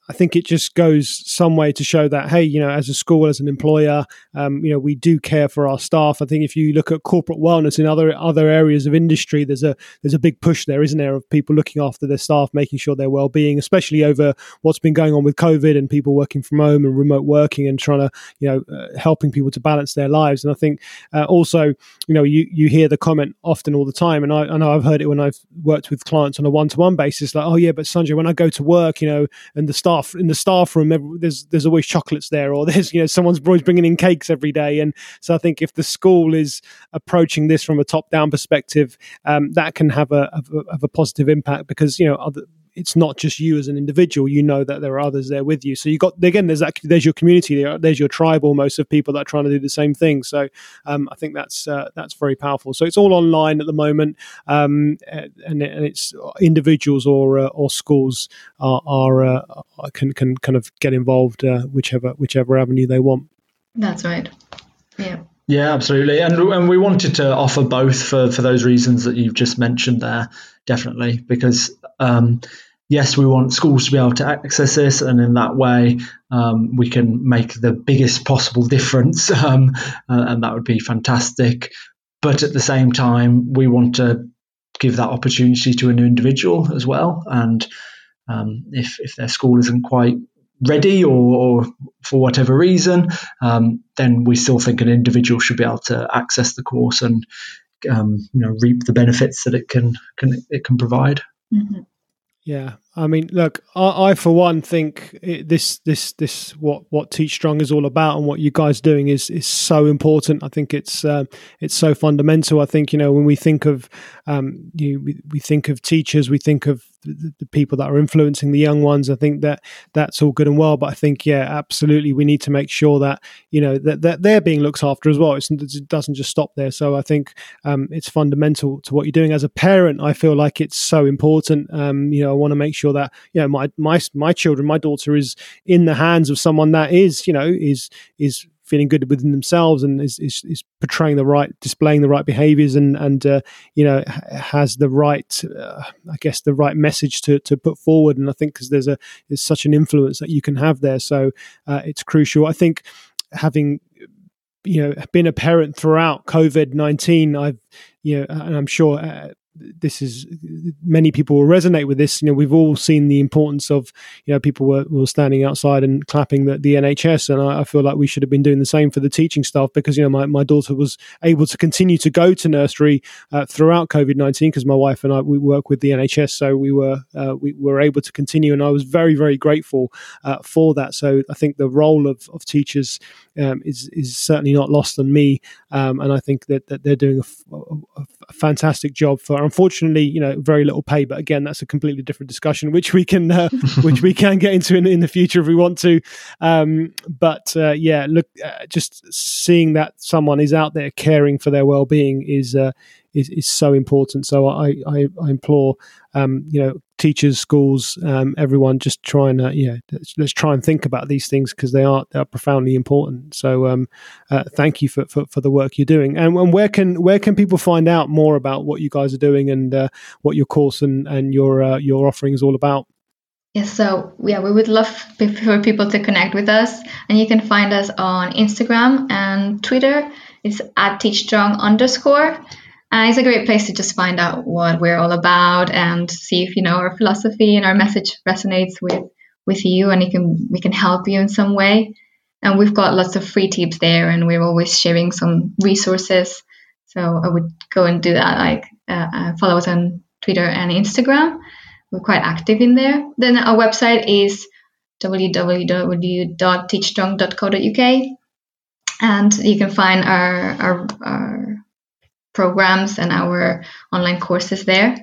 I think it just goes some way to show that hey, you know, as a school, as an employer, um, you know, we do care for our staff. I think if you look at corporate wellness in other other areas of industry, there's a there's a big push there, isn't there, of people looking after their staff, making sure their well being, especially over what's been going on with COVID and people working from home and remote working and trying to you know uh, helping people to balance their lives. And I think uh, also you know you you hear the comment often all the time, and I, I know I've heard it when I've worked with clients on a one to one basis, like oh yeah, but Sunjay, when I go to work, you know, and the staff staff in the staff room there's there's always chocolates there or there's you know someone's always bringing in cakes every day. And so i think if the school is approaching this from a top down perspective um, that can have a, a, a positive impact because you know other it's not just you as an individual. You know that there are others there with you. So you got again. There's that. There's your community. There's your tribe almost of people that are trying to do the same thing. So um, I think that's uh, that's very powerful. So it's all online at the moment, um, and, and it's individuals or uh, or schools are, are uh, can can kind of get involved uh, whichever whichever avenue they want. That's right. Yeah. Yeah, absolutely, and and we wanted to offer both for for those reasons that you've just mentioned there, definitely, because um, yes, we want schools to be able to access this, and in that way, um, we can make the biggest possible difference, um, and that would be fantastic. But at the same time, we want to give that opportunity to an individual as well, and um, if if their school isn't quite ready or, or for whatever reason, um, then we still think an individual should be able to access the course and um, you know reap the benefits that it can can it can provide. Mm-hmm. Yeah, I mean, look, I, I for one think it, this, this, this, what what TeachStrong is all about, and what you guys doing is is so important. I think it's uh, it's so fundamental. I think you know when we think of um, you, we, we think of teachers, we think of the, the, people that are influencing the young ones. I think that that's all good and well, but I think yeah, absolutely, we need to make sure that you know that, that they're being looked after as well. It's, it doesn't just stop there. So I think um, it's fundamental to what you're doing as a parent. I feel like it's so important. Um, you know, I want to make sure that you know my my my children, my daughter is in the hands of someone that is you know is is feeling good within themselves and is, is, is portraying the right, displaying the right behaviors and, and uh, you know, has the right, uh, I guess, the right message to, to put forward. And I think because there's a, there's such an influence that you can have there. So uh, it's crucial. I think having, you know, been a parent throughout COVID 19, I've, you know, and I'm sure uh, this is many people will resonate with this. You know, we've all seen the importance of you know people were, were standing outside and clapping the, the NHS, and I, I, feel like we should have been doing the same for the teaching staff because you know my, my daughter was able to continue to go to nursery uh, throughout COVID nineteen because my wife and I we work with the NHS, so we were uh, we were able to continue, and I was very very grateful uh, for that. So I think the role of, of teachers um, is is certainly not lost on me, um, and I think that, that they're doing a, a, a fantastic job for unfortunately, you know, very little pay. But again, that's a completely different discussion, which we can uh, which we can get into in, in, the future if we want to. Um, but uh, yeah, look, uh, just seeing that someone is out there caring for their well being is uh, is, is so important. So I, I, I implore, um, you know, teachers, schools, um, everyone, just try and uh, yeah, let's, let's, try and think about these things because they are they are profoundly important. So um, uh, thank you for, for, for the work you're doing. And, and, where can where can people find out more about what you guys are doing and uh, what your course and and your uh, your offering is all about? Yes, so yeah, we would love for people to connect with us, and you can find us on Instagram and Twitter. It's at teachstrong underscore. Uh, it's a great place to just find out what we're all about and see if you know our philosophy and our message resonates with with you, and it can we can help you in some way. And we've got lots of free tips there, and we're always sharing some resources. So I would go and do that. Like uh, uh, follow us on Twitter and Instagram. We're quite active in there. Then our website is www.teachstrong.co.uk, and you can find our, our, our programs and our online courses there.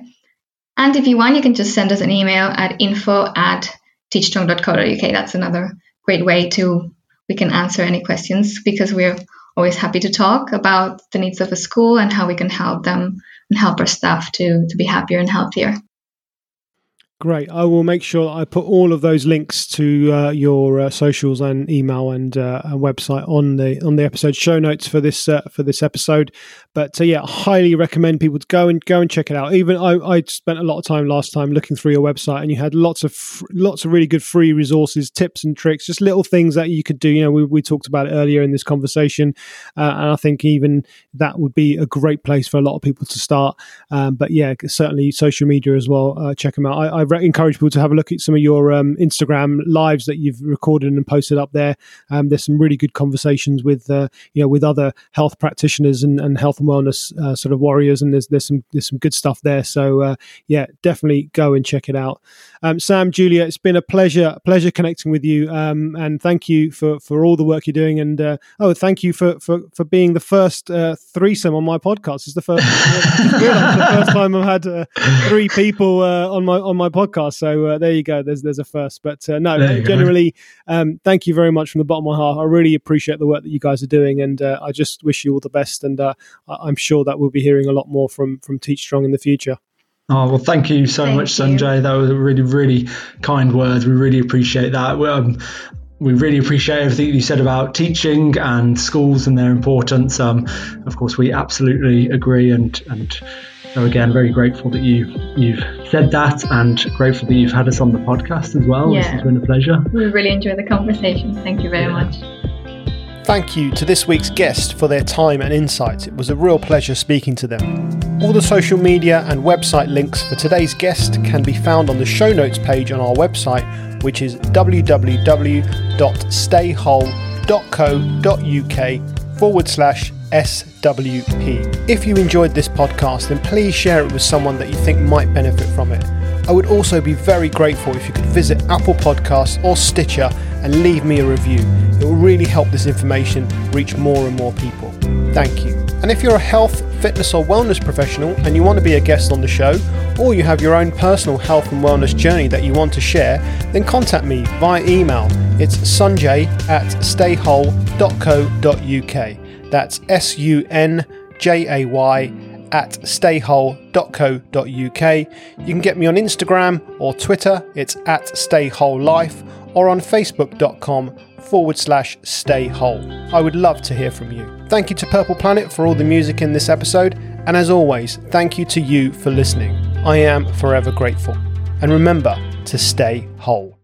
And if you want, you can just send us an email at info at teachstrong.co.uk. That's another great way to we can answer any questions because we're always happy to talk about the needs of a school and how we can help them and help our staff to, to be happier and healthier. Great. I will make sure I put all of those links to uh, your uh, socials and email and, uh, and, website on the on the episode show notes for this uh, for this episode. But uh, yeah, highly recommend people to go and go and check it out. Even I, I spent a lot of time last time looking through your website, and you had lots of fr- lots of really good free resources, tips and tricks, just little things that you could do. You know, we, we talked about it earlier in this conversation, uh, and I think even that would be a great place for a lot of people to start. Um, but yeah, certainly social media as well. check them out. I, I re- encourage people to have a look at some of your um, Instagram lives that you've recorded and posted up there. Um, there's some really good conversations with uh, you know with other health practitioners and, and health and wellness uh, sort of warriors, and there's there's some there's some good stuff there. So uh, yeah, definitely go and check it out. Um, Sam, Julia, it's been a pleasure pleasure connecting with you, um, and thank you for for all the work you're doing. And uh, oh, thank you for for for being the first uh, threesome on my podcast. It's the first the first time I've had uh, three people on my on my podcast. So uh, there you go. There's there's a first. But uh, no, generally, um, thank you very much from the bottom of my heart. I really appreciate the work that you guys are doing, and uh, I just wish you all the best. And uh, I'm sure that we'll be hearing a lot more from from TeachStrong in the future. Oh well, thank you so thank much, Sunjay. That was a really, really kind words. We really appreciate that. Um, we really appreciate everything you said about teaching and schools and their importance. Um, of course, we absolutely agree, and and so again, very grateful that you you've said that, and grateful that you've had us on the podcast as well. Yeah. This has been a pleasure. We really enjoyed the conversation. Thank you very yeah. much. Thank you to this week's guest for their time and insights. It was a real pleasure speaking to them. All the social media and website links for today's guest can be found on the show notes page on our website, which is www.staywhole.co.uk forward slash SWP. If you enjoyed this podcast, then please share it with someone that you think might benefit from it. I would also be very grateful if you could visit Apple Podcasts or Stitcher and leave me a review. It will really help this information reach more and more people. Thank you. And if you're a health, fitness, or wellness professional and you want to be a guest on the show, or you have your own personal health and wellness journey that you want to share, then contact me via email. It's sunjay at staywhole.co.uk. That's S U N J A Y at staywhole.co.uk. You can get me on Instagram or Twitter, it's at staywholelife, or on facebook.com forward slash staywhole. I would love to hear from you. Thank you to Purple Planet for all the music in this episode, and as always, thank you to you for listening. I am forever grateful. And remember to stay whole.